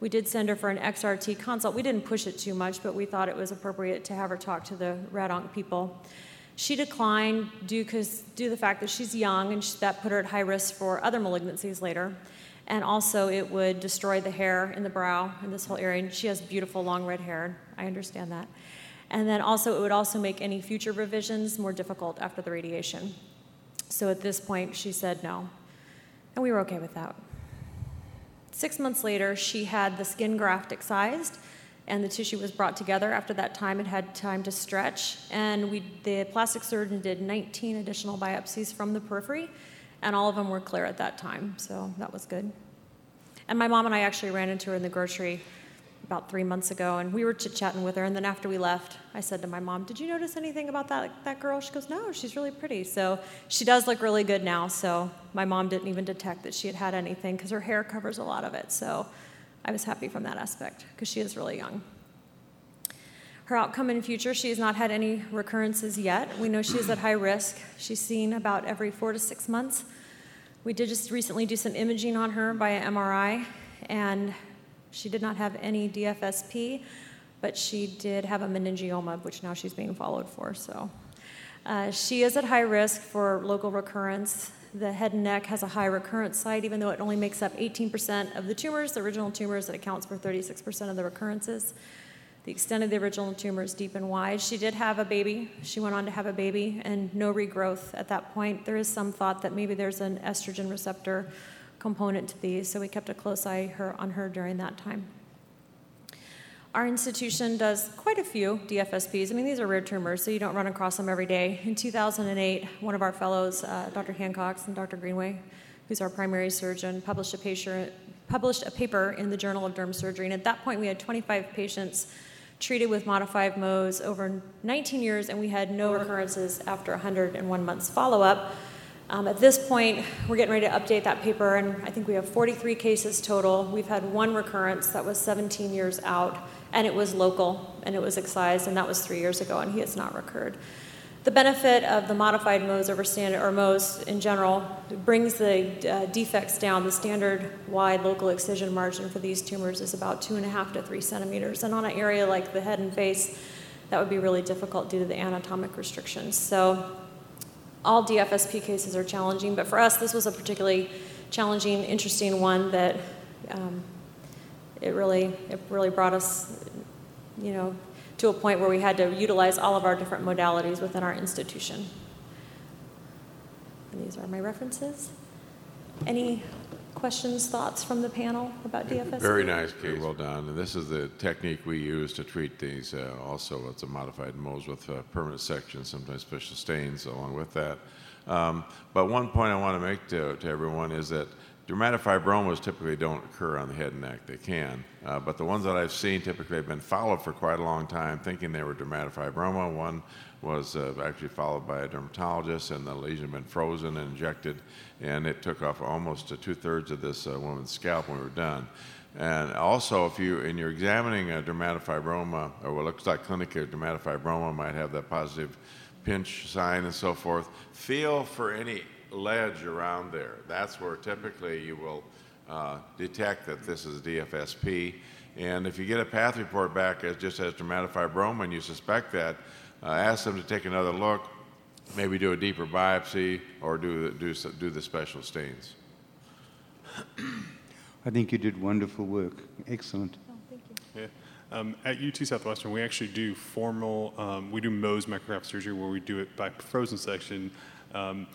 We did send her for an XRT consult. We didn't push it too much, but we thought it was appropriate to have her talk to the rad onc people. She declined due, cause, due to the fact that she's young and she, that put her at high risk for other malignancies later. And also, it would destroy the hair in the brow in this whole area. And she has beautiful long red hair. I understand that. And then also, it would also make any future revisions more difficult after the radiation. So at this point, she said no. And we were okay with that. Six months later, she had the skin graft excised and the tissue was brought together. After that time, it had time to stretch, and we, the plastic surgeon did 19 additional biopsies from the periphery, and all of them were clear at that time, so that was good. And my mom and I actually ran into her in the grocery about three months ago, and we were chit chatting with her. And then after we left, I said to my mom, "Did you notice anything about that that girl?" She goes, "No, she's really pretty." So she does look really good now. So my mom didn't even detect that she had had anything because her hair covers a lot of it. So I was happy from that aspect because she is really young. Her outcome in future, she has not had any recurrences yet. We know she is at high risk. She's seen about every four to six months. We did just recently do some imaging on her by an MRI, and she did not have any DFSP, but she did have a meningioma, which now she's being followed for. So uh, she is at high risk for local recurrence. The head and neck has a high recurrence site, even though it only makes up 18% of the tumors, the original tumors, it accounts for 36% of the recurrences. The extent of the original tumor is deep and wide. She did have a baby. She went on to have a baby and no regrowth at that point. There is some thought that maybe there's an estrogen receptor component to these, so we kept a close eye on her during that time. Our institution does quite a few DFSPs. I mean, these are rare tumors, so you don't run across them every day. In 2008, one of our fellows, uh, Dr. Hancock and Dr. Greenway, who's our primary surgeon, published a, paper, published a paper in the Journal of Derm Surgery. And at that point, we had 25 patients treated with modified Mohs over 19 years, and we had no recurrences after 101 months follow up. Um, at this point, we're getting ready to update that paper, and I think we have 43 cases total. We've had one recurrence that was 17 years out, and it was local, and it was excised, and that was three years ago, and he has not recurred. The benefit of the modified Mohs over standard, or Mohs in general, brings the uh, defects down. The standard wide local excision margin for these tumors is about two and a half to three centimeters, and on an area like the head and face, that would be really difficult due to the anatomic restrictions. So all DFSP cases are challenging, but for us, this was a particularly challenging, interesting one that um, it really it really brought us, you know, to a point where we had to utilize all of our different modalities within our institution. And these are my references. Any questions, thoughts from the panel about DFS? Very nice case, well done. And this is the technique we use to treat these. Uh, also, it's a modified Mohs with uh, permanent sections, sometimes special stains along with that. Um, but one point I want to make to, to everyone is that dermatofibromas typically don't occur on the head and neck. They can, uh, but the ones that I've seen typically have been followed for quite a long time, thinking they were dermatofibroma. One was uh, actually followed by a dermatologist, and the lesion had been frozen and injected, and it took off almost two thirds of this uh, woman's scalp when we were done. And also, if you, and you're examining a dermatofibroma, or what looks like clinically a dermatofibroma might have that positive pinch sign and so forth, feel for any ledge around there. That's where typically you will uh, detect that this is DFSP. And if you get a path report back as just as dermatofibroma and you suspect that, ask them to take another look, maybe do a deeper biopsy or do, do, do the special stains. I think you did wonderful work. Excellent. Oh, thank you. Yeah. Um, at UT Southwestern, we actually do formal, um, we do Mohs micrograph surgery where we do it by frozen section. Um,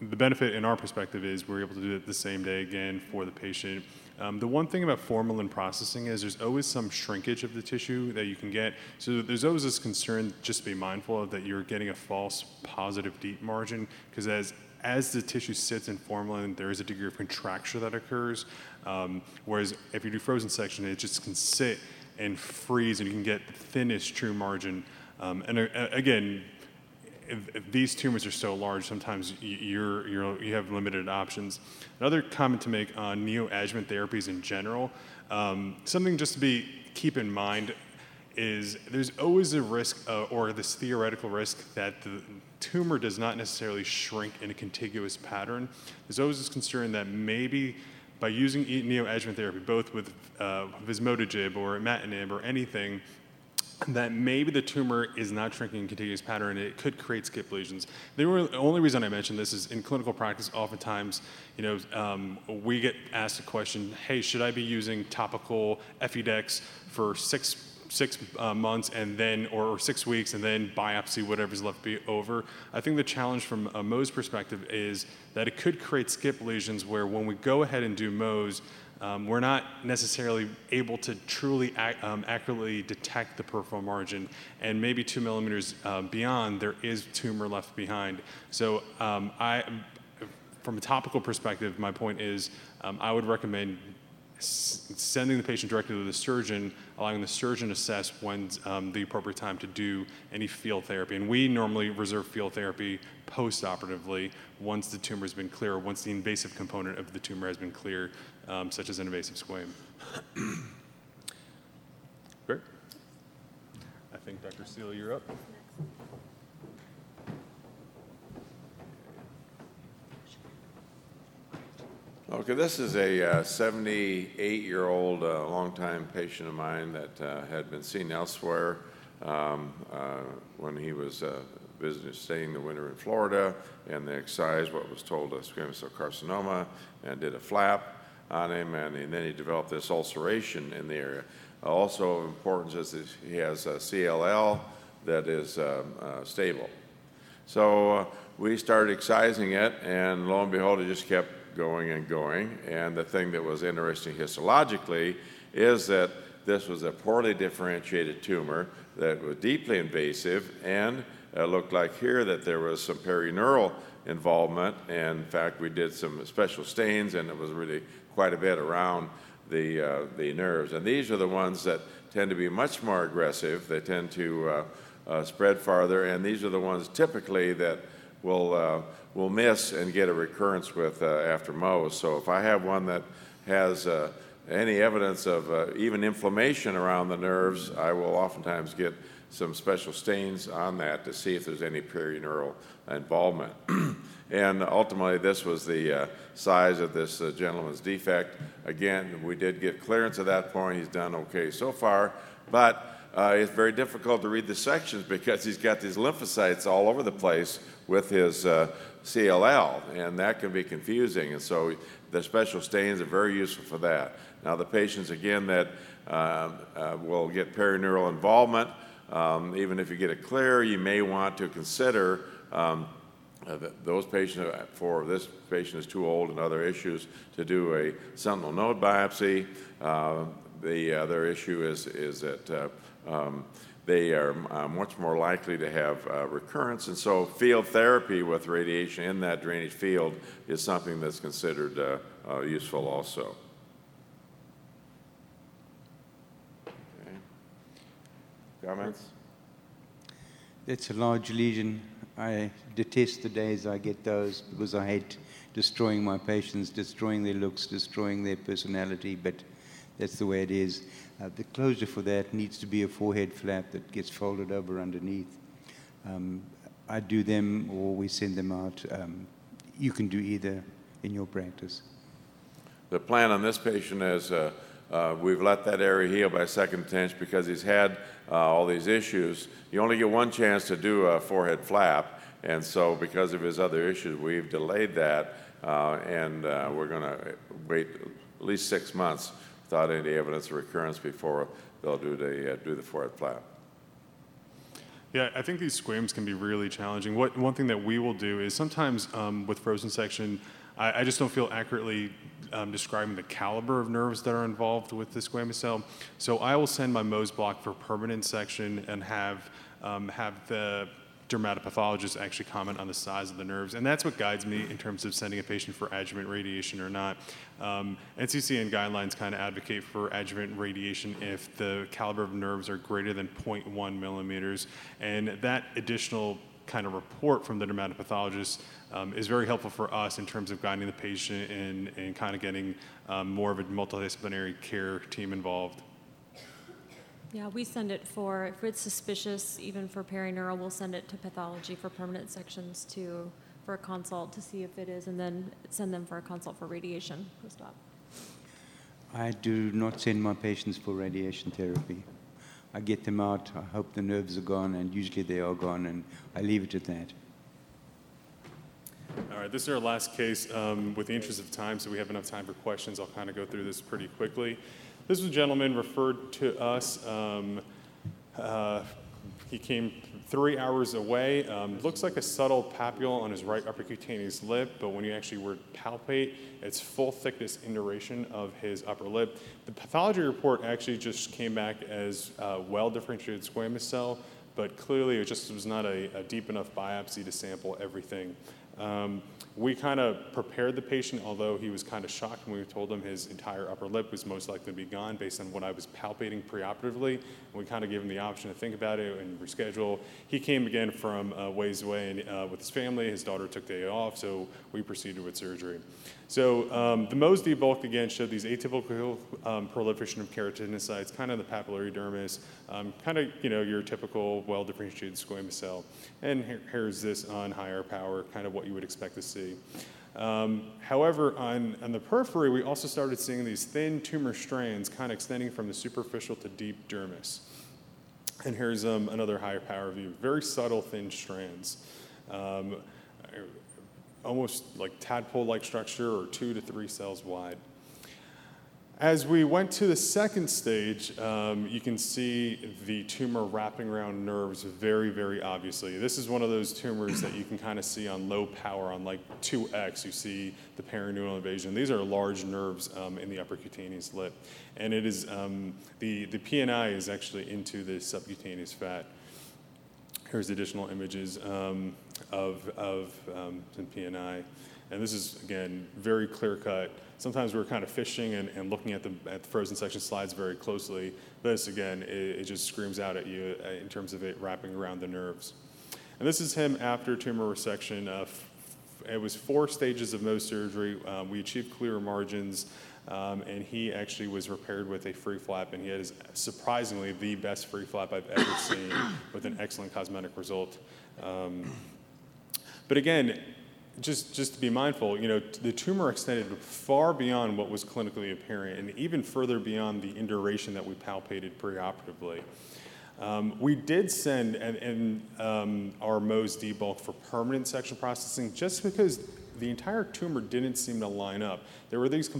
the benefit in our perspective is we're able to do it the same day again for the patient. Um, the one thing about formalin processing is there's always some shrinkage of the tissue that you can get. So there's always this concern, just be mindful of that you're getting a false positive deep margin because as as the tissue sits in formalin, there is a degree of contraction that occurs. Um, whereas if you do frozen section, it just can sit and freeze, and you can get the thinnest true margin. Um, and uh, again, if, these tumors are so large, sometimes you're, you're, you have limited options. Another comment to make on neoadjuvant therapies in general, um, something just to be keep in mind is there's always a risk uh, or this theoretical risk that the tumor does not necessarily shrink in a contiguous pattern. There's always this concern that maybe by using neoadjuvant therapy, both with uh, vismodegib or imatinib or anything, that maybe the tumor is not shrinking in contiguous pattern and it could create skip lesions. The only reason I mention this is in clinical practice, oftentimes, you know, um, we get asked a question, hey, should I be using topical Efudex for six six uh, months and then or, or, six weeks and then biopsy whatever's left be over i think the challenge from a mohs perspective is that it could create skip lesions where when we go ahead and do mohs um, we're not necessarily able to truly ac- um, accurately detect the peripheral margin, and maybe two millimeters um, beyond, there is tumor left behind. So, um, I, from a topical perspective, my point is um, I would recommend sending the patient directly to the surgeon, allowing the surgeon assess when's um, the appropriate time to do any field therapy. And we normally reserve field therapy post-operatively once the tumor has been clear, once the invasive component of the tumor has been clear, um, such as an invasive squam. Great. I think Dr. Steele, you're up. Okay, this is a 78-year-old uh, uh, longtime patient of mine that uh, had been seen elsewhere um, uh, when he was uh, visiting, staying the winter in Florida, and they excised what was told a squamous cell carcinoma and did a flap on him, and, and then he developed this ulceration in the area. Uh, also of importance is that he has a CLL that is um, uh, stable. So uh, we started excising it, and lo and behold, it just kept going and going. And the thing that was interesting histologically is that this was a poorly differentiated tumor that was deeply invasive and it looked like here that there was some perineural involvement. And in fact, we did some special stains and it was really quite a bit around the, uh, the nerves. And these are the ones that tend to be much more aggressive. They tend to uh, uh, spread farther. And these are the ones typically that will uh, will miss and get a recurrence with uh, after Mohs. So if I have one that has uh, any evidence of uh, even inflammation around the nerves, I will oftentimes get some special stains on that to see if there's any perineural involvement. and ultimately, this was the uh, size of this uh, gentleman's defect. Again, we did get clearance at that point. He's done okay so far, but uh, it's very difficult to read the sections because he's got these lymphocytes all over the place with his uh, CLL, and that can be confusing. And so the special stains are very useful for that. Now, the patients, again, that uh, uh, will get perineural involvement, um, even if you get it clear, you may want to consider um, uh, those patients, uh, for this patient is too old and other issues, to do a sentinel node biopsy. Uh, the other issue is, is that uh, um, they are uh, much more likely to have recurrence. And so, field therapy with radiation in that drainage field is something that's considered useful also. Comments? It's a large lesion. I detest the days I get those because I hate destroying my patients, destroying their looks, destroying their personality, but that's the way it is. Uh, the closure for that needs to be a forehead flap that gets folded over underneath. Um, I do them or we send them out. Um, you can do either in your practice. The plan on this patient is uh, uh, we've let that area heal by second intention because he's had uh, all these issues. You only get one chance to do a forehead flap, and so because of his other issues, we've delayed that, uh, and uh, we're going to wait at least six months without any evidence of recurrence before they'll do the, uh, do the forehead flap. Yeah, I think these squams can be really challenging. What, one thing that we will do is sometimes um, with frozen section, I, I, just don't feel accurately um, describing the caliber of nerves that are involved with the squamous cell. So I will send my Mohs block for permanent section and have, um, have the dermatopathologists actually comment on the size of the nerves, and that's what guides me in terms of sending a patient for adjuvant radiation or not. Um, NCCN guidelines kind of advocate for adjuvant radiation if the caliber of nerves are greater than 0.1 millimeters, and that additional kind of report from the dermatopathologist um, is very helpful for us in terms of guiding the patient and, and kind of getting um, more of a multidisciplinary care team involved. Yeah, we send it for, if it's suspicious, even for perineural, we'll send it to pathology for permanent sections to, for a consult to see if it is, and then send them for a consult for radiation post-op. I do not send my patients for radiation therapy. I get them out, I hope the nerves are gone, and usually they are gone, and I leave it at that. All right, this is our last case. Um, with the interest of time, so we have enough time for questions, I'll kind of go through this pretty quickly. This was a gentleman referred to us. Um, uh, he came three hours away. Um, looks like a subtle papule on his right upper cutaneous lip, but when you actually were palpate, it's full thickness induration of his upper lip. The pathology report actually just came back as uh, well differentiated squamous cell, but clearly it just was not a, a deep enough biopsy to sample everything. Um, we kind of prepared the patient, although he was kind of shocked when we told him his entire upper lip was most likely to be gone based on what I was palpating preoperatively. We kind of gave him the option to think about it and reschedule. He came again from uh, ways away and, uh, with his family. His daughter took day off, so we proceeded with surgery. So um, the Mohs debulk again showed these atypical um, proliferation of keratinocytes, kind of the papillary dermis, um, kind of you know your typical well-differentiated squamous cell. And here, here's this on higher power, kind of what you would expect to see. Um, however, on, on the periphery, we also started seeing these thin tumor strands kind of extending from the superficial to deep dermis. And here's um, another higher power view, very subtle thin strands. Um, almost like tadpole-like structure or two to three cells wide. As we went to the second stage, um, you can see the tumor wrapping around nerves very, very obviously. This is one of those tumors that you can kind of see on low power, on like 2x, you see the perineural invasion. These are large nerves um, in the upper cutaneous lip. And it is, um, the, the PNI is actually into the subcutaneous fat. Here's additional images um, of, of um, some PNI. And this is, again, very clear cut. Sometimes we're kind of fishing and, and looking at the, at the frozen section slides very closely. This, again, it, it just screams out at you uh, in terms of it wrapping around the nerves. And this is him after tumor resection. Uh, it was four stages of Mohs surgery. Um, we achieved clear margins. Um, and he actually was repaired with a free flap, and he had surprisingly the best free flap I've ever seen with an excellent cosmetic result. Um, but again, just, just to be mindful, you know, the tumor extended far beyond what was clinically apparent and even further beyond the induration that we palpated preoperatively. Um, we did send and, um, our Mohs debulk for permanent section processing just because the entire tumor didn't seem to line up. There were these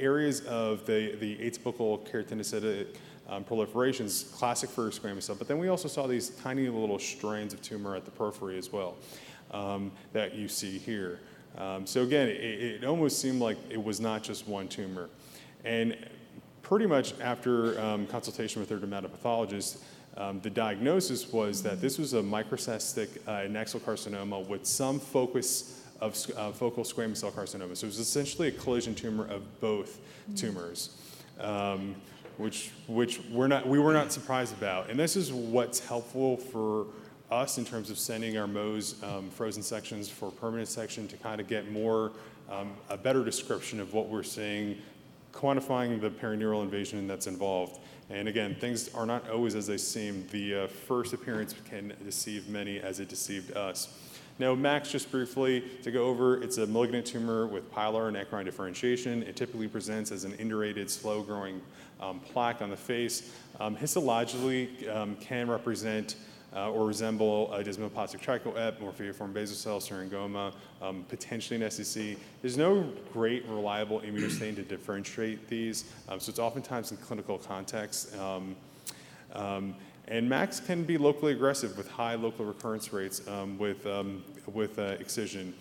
areas of the, the atypical keratinocytic um, proliferations, classic for squamous cell, but then we also saw these tiny little strands of tumor at the periphery as well um, that you see here. Um, so again, it, it, almost seemed like it was not just one tumor. And pretty much after um, consultation with their dermatopathologist, um, the diagnosis was that this was a microcystic uh, adnexal carcinoma with some focus of uh, focal squamous cell carcinoma. So it was essentially a collision tumor of both tumors, um, which, which we're not, we were not surprised about. And this is what's helpful for us in terms of sending our Mohs um, frozen sections for permanent section to kind of get more, um, a better description of what we're seeing, quantifying the perineural invasion that's involved. And again, things are not always as they seem. The uh, first appearance can deceive many as it deceived us. Now, MACs, just briefly to go over, it's a malignant tumor with pilar and eccrine differentiation. It typically presents as an indurated, slow-growing um, plaque on the face. Um, histologically, um, can represent uh, or resemble a desmoplastic trichoep, morpheaform basal cell, syringoma, um, potentially an SCC. There's no great reliable immunostain to differentiate these, um, so it's oftentimes in clinical context. Um, um and MACs can be locally aggressive with high local recurrence rates um, with, with uh, excision.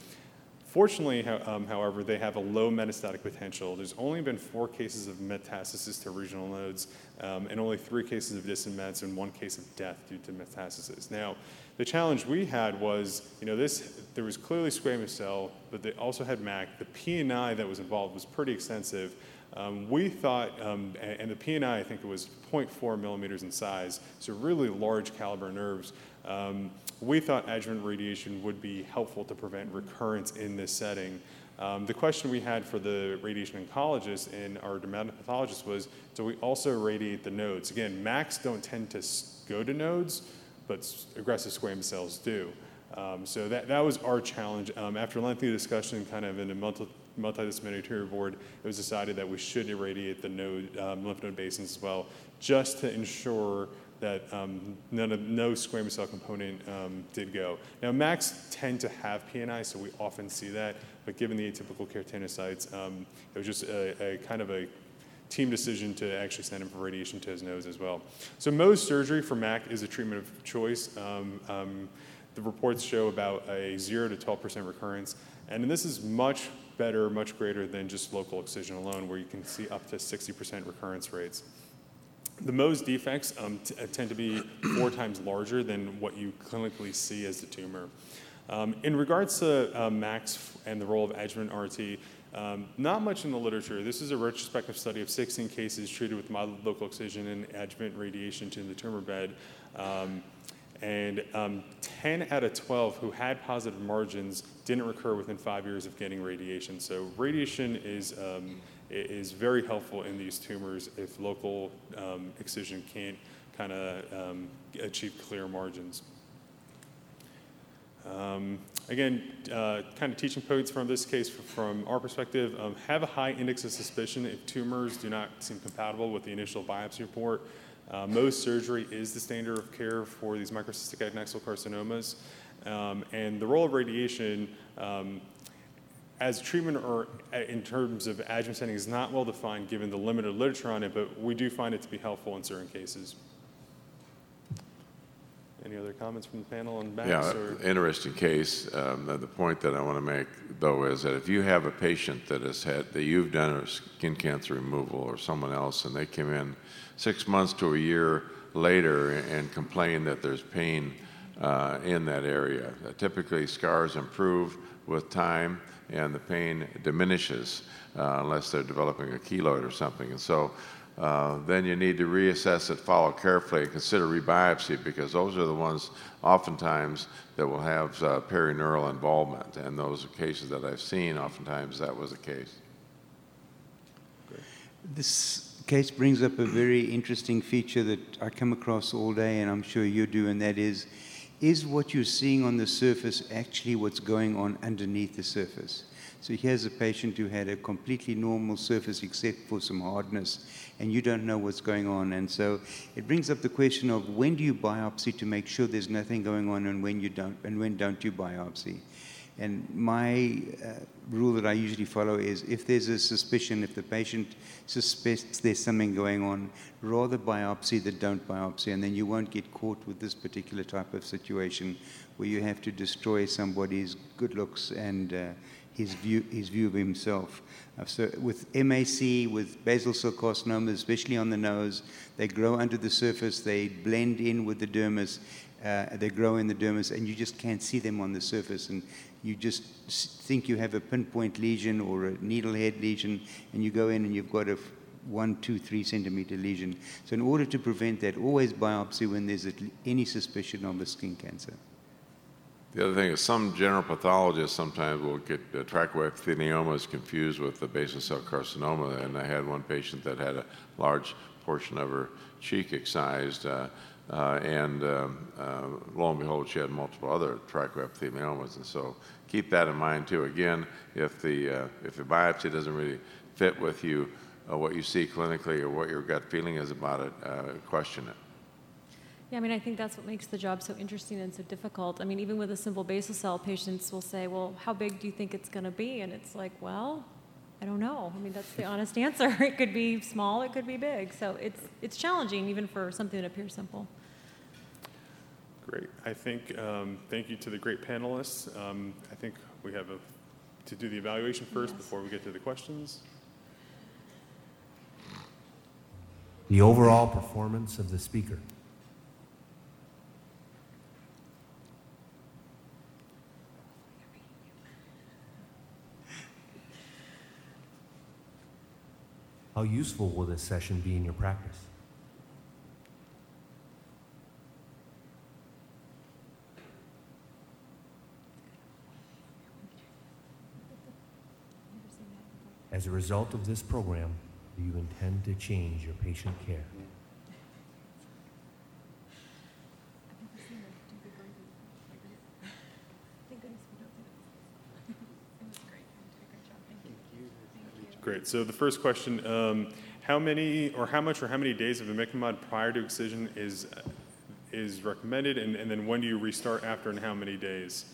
Fortunately, um, however, they have a low metastatic potential. There's only been four cases of metastasis to regional nodes um, and only three cases of distant mets and one case of death due to metastasis. Now, the challenge we had was, you know, this, there was clearly squamous cell, but they also had MAC. The PNI that was involved was pretty extensive. Um, we thought, um, and the PNI, I think it was 0.4 millimeters in size, so really large caliber nerves. Um, we thought adjuvant radiation would be helpful to prevent recurrence in this setting. Um, the question we had for the radiation oncologist and our dermatopathologist was, do we also radiate the nodes? Again, MACs don't tend to go to nodes, but aggressive squamous cells do. Um, so that, that was our challenge. Um, after lengthy discussion, kind of in a multi, multidisciplinary board, it was decided that we should irradiate the node, um, lymph node basins as well, just to ensure that um, none of, no squamous cell component um, did go. Now, MACs tend to have PNI, so we often see that, but given the atypical keratinocytes, um, it was just a, a kind of a team decision to actually send him for radiation to his nose as well. So Mohs surgery for MAC is a treatment of choice. Um, um, the reports show about a 0 to 12% recurrence, and this is much better, much greater than just local excision alone, where you can see up to 60% recurrence rates. The Mohs defects um, t- uh, tend to be four times larger than what you clinically see as the tumor. Um, in regards to uh, MACs and the role of adjuvant RT, um, not much in the literature. This is a retrospective study of 16 cases treated with mild local excision and adjuvant radiation to the tumor bed. Um, and um, 10 out of 12 who had positive margins didn't recur within five years of getting radiation. So radiation is, um, is very helpful in these tumors if local um, excision can't kind of um, achieve clear margins. Um, again, uh, kind of teaching points from this case from our perspective, um, have a high index of suspicion if tumors do not seem compatible with the initial biopsy report. Uh, surgery is the standard of care for these microcystic adnexal carcinomas. Um, and the role of radiation um, as treatment or uh, in terms of adjuvant setting is not well defined given the limited literature on it, but we do find it to be helpful in certain cases. Any other comments from the panel on MACs? Yeah, or? interesting case. Um, the, point that I want to make, though, is that if you have a patient that has had that you've done a skin cancer removal or someone else, and they come in six months to a year later and complain that there's pain uh, in that area, uh, typically scars improve with time and the pain diminishes uh, unless they're developing a keloid or something, and so. Uh, then you need to reassess it, follow carefully, and consider rebiopsy because those are the ones oftentimes that will have uh, perineural involvement. And those cases that I've seen, oftentimes that was the case. This case brings up a very interesting feature that I come across all day, and I'm sure you do, and that is is what you're seeing on the surface actually what's going on underneath the surface? So here's a patient who had a completely normal surface except for some hardness, and you don't know what's going on. And so it brings up the question of when do you biopsy to make sure there's nothing going on, and when you don't, and when don't you biopsy? And my uh, rule that I usually follow is if there's a suspicion, if the patient suspects there's something going on, rather biopsy than don't biopsy, and then you won't get caught with this particular type of situation where you have to destroy somebody's good looks and uh, his view, his view of himself. Uh, so with MAC, with basal cell carcinoma, especially on the nose, they grow under the surface, they blend in with the dermis, uh, they grow in the dermis, and you just can't see them on the surface. And you just think you have a pinpoint lesion or a needlehead lesion, and you go in and you've got a one, two, three centimeter lesion. So in order to prevent that, always biopsy when there's any suspicion of a skin cancer. The other thing is some general pathologists sometimes will get uh, trichoepitheliomas confused with the basal cell carcinoma, and I had one patient that had a large portion of her cheek excised. Uh, uh, and um, uh, lo and behold, she had multiple other trichoepitheliomas. And so keep that in mind too. Again, if the, uh, if the biopsy doesn't really fit with you, uh, what you see clinically or what your gut feeling is about it, uh, question it. Yeah, I mean, I think that's what makes the job so interesting and so difficult. I mean, even with a simple basal cell, patients will say, well, how big do you think it's going to be? And it's like, well, I don't know. I mean, that's the honest answer. It could be small, it could be big. So it's, it's challenging even for something that appears simple. Great. I think, um, thank you to the great panelists. Um, I think we have a, to do the evaluation first yes. before we get to the questions. The overall performance of the speaker. How useful will this session be in your practice? As a result of this program, do you intend to change your patient care? Great. So the first question, um, how many or how much or how many days of imiquimod prior to excision is is recommended, and, and then when do you restart after and how many days?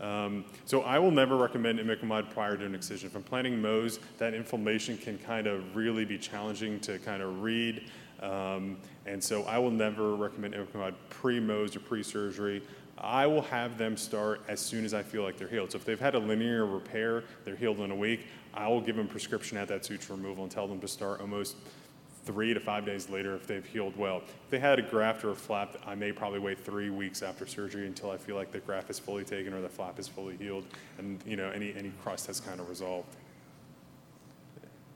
Um, so I will never recommend imiquimod prior to an excision. If I'm planning Mohs, that inflammation can kind of really be challenging to kind of read. Um, and so I will never recommend imiquimod pre-Mohs or pre-surgery. I will have them start as soon as I feel like they're healed. So if they've had a linear repair, they're healed in a week, I will give them prescription at that suture removal and tell them to start almost three to five days later if they've healed well. If they had a graft or a flap, I may probably wait three weeks after surgery until I feel like the graft is fully taken or the flap is fully healed and you know any, any crust has kind of resolved.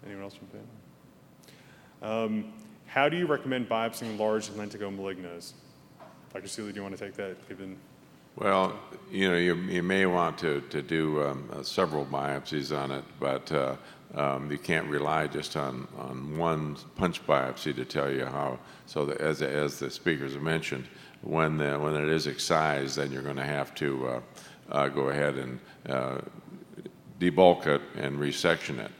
Anyone else from panel? Um, how do you recommend biopsying large lentigo malignas? Dr. Seeley, do you want to take that given? Well, you know, you, you may want to, to do um, uh, several biopsies on it, but uh, um, you can't rely just on, on one punch biopsy to tell you how. So, that as, as the speakers have mentioned, when, the, when it is excised, then you're going to have to uh, uh, go ahead and uh, debulk it and resection it.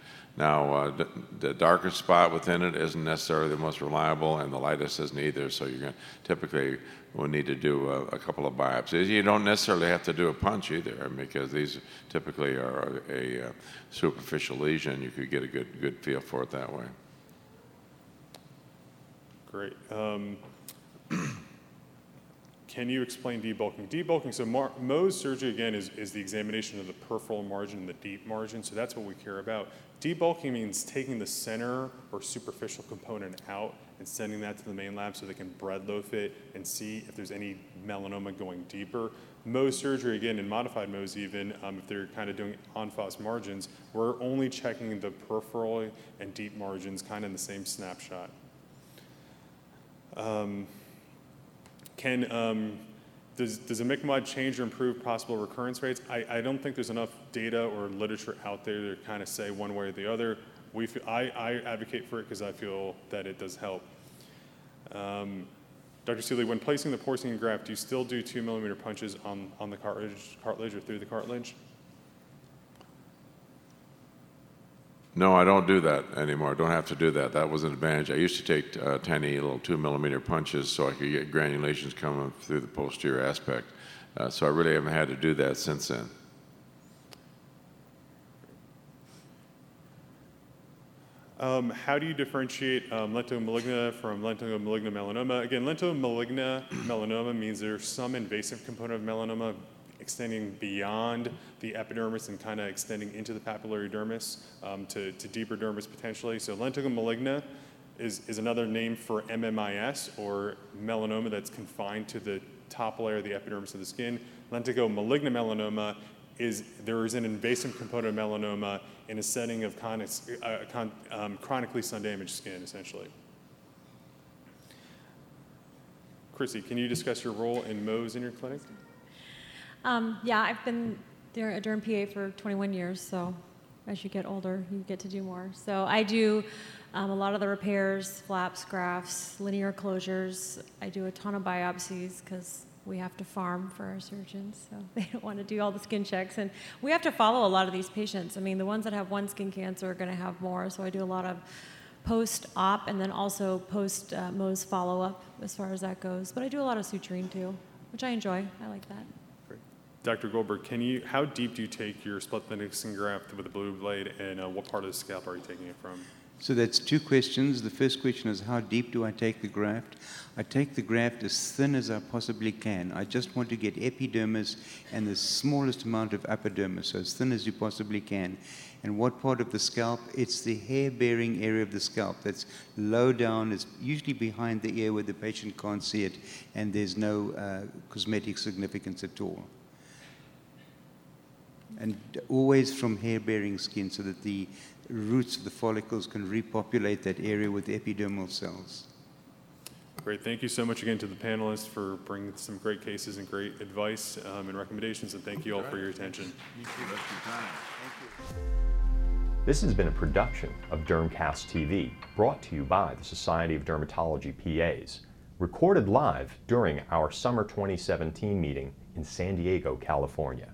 Now, uh, the, the darkest spot within it isn't necessarily the most reliable, and the lightest isn't either. So you're going to typically will need to do a, a, couple of biopsies. You don't necessarily have to do a punch either, because these typically are a, a, a superficial lesion. You could get a good good feel for it that way. Great. Um, can you explain debulking? Debulking, so Mar- Mohs surgery again is, is the examination of the peripheral margin and the deep margin, so that's what we care about. Debulking means taking the center or superficial component out and sending that to the main lab so they can bread loaf it and see if there's any melanoma going deeper. Mohs surgery, again, in modified Mohs even, um, if they're kind of doing face margins, we're only checking the peripheral and deep margins kind of in the same snapshot. Um, can um, does, does imiquimod change or improve possible recurrence rates? I, I don't think there's enough data or literature out there to kind of say one way or the other. We feel, I, I advocate for it because I feel that it does help. Um, Dr. Seeley, when placing the porcine graft, do you still do two millimeter punches on, on the cartilage, cartilage or through the cartilage? No, I don't do that anymore. I don't have to do that. That was an advantage. I used to take uh, tiny little two millimeter punches so I could get granulations coming through the posterior aspect. Uh, so I really haven't had to do that since then. Um, how do you differentiate um, maligna from lentigo maligna melanoma? Again, lentigo maligna melanoma means there's some invasive component of melanoma extending beyond the epidermis and kind of extending into the papillary dermis um, to, to deeper dermis potentially. So lentigo maligna is, is another name for MMIS or melanoma that's confined to the top layer of the epidermis of the skin. Lentigo maligna melanoma is there is an invasive component of melanoma in a setting of uh, con, um, chronically sun-damaged skin, essentially. Chrissy, can you discuss your role in Mohs in your clinic? Um, yeah, I've been there a derm PA for 21 years, so as you get older, you get to do more. So I do um, a lot of the repairs, flaps, grafts, linear closures. I do a ton of biopsies because we have to farm for our surgeons, so they don't want to do all the skin checks. And we have to follow a lot of these patients. I mean, the ones that have one skin cancer are going to have more, so I do a lot of post op and then also post uh, Mohs follow up as far as that goes. But I do a lot of suturing too, which I enjoy. I like that. Dr. Goldberg, can you, how deep do you take your split skin graft with a blue blade, and uh, what part of the scalp are you taking it from? So that's two questions. The first question is how deep do I take the graft? I take the graft as thin as I possibly can. I just want to get epidermis and the smallest amount of epidermis, so as thin as you possibly can. And what part of the scalp? It's the hair bearing area of the scalp that's low down, it's usually behind the ear where the patient can't see it, and there's no uh, cosmetic significance at all. And always from hair bearing skin so that the roots of the follicles can repopulate that area with epidermal cells. Great. Thank you so much again to the panelists for bringing some great cases and great advice um, and recommendations, and thank you all for your attention. This has been a production of Dermcast TV, brought to you by the Society of Dermatology PAs, recorded live during our summer 2017 meeting in San Diego, California.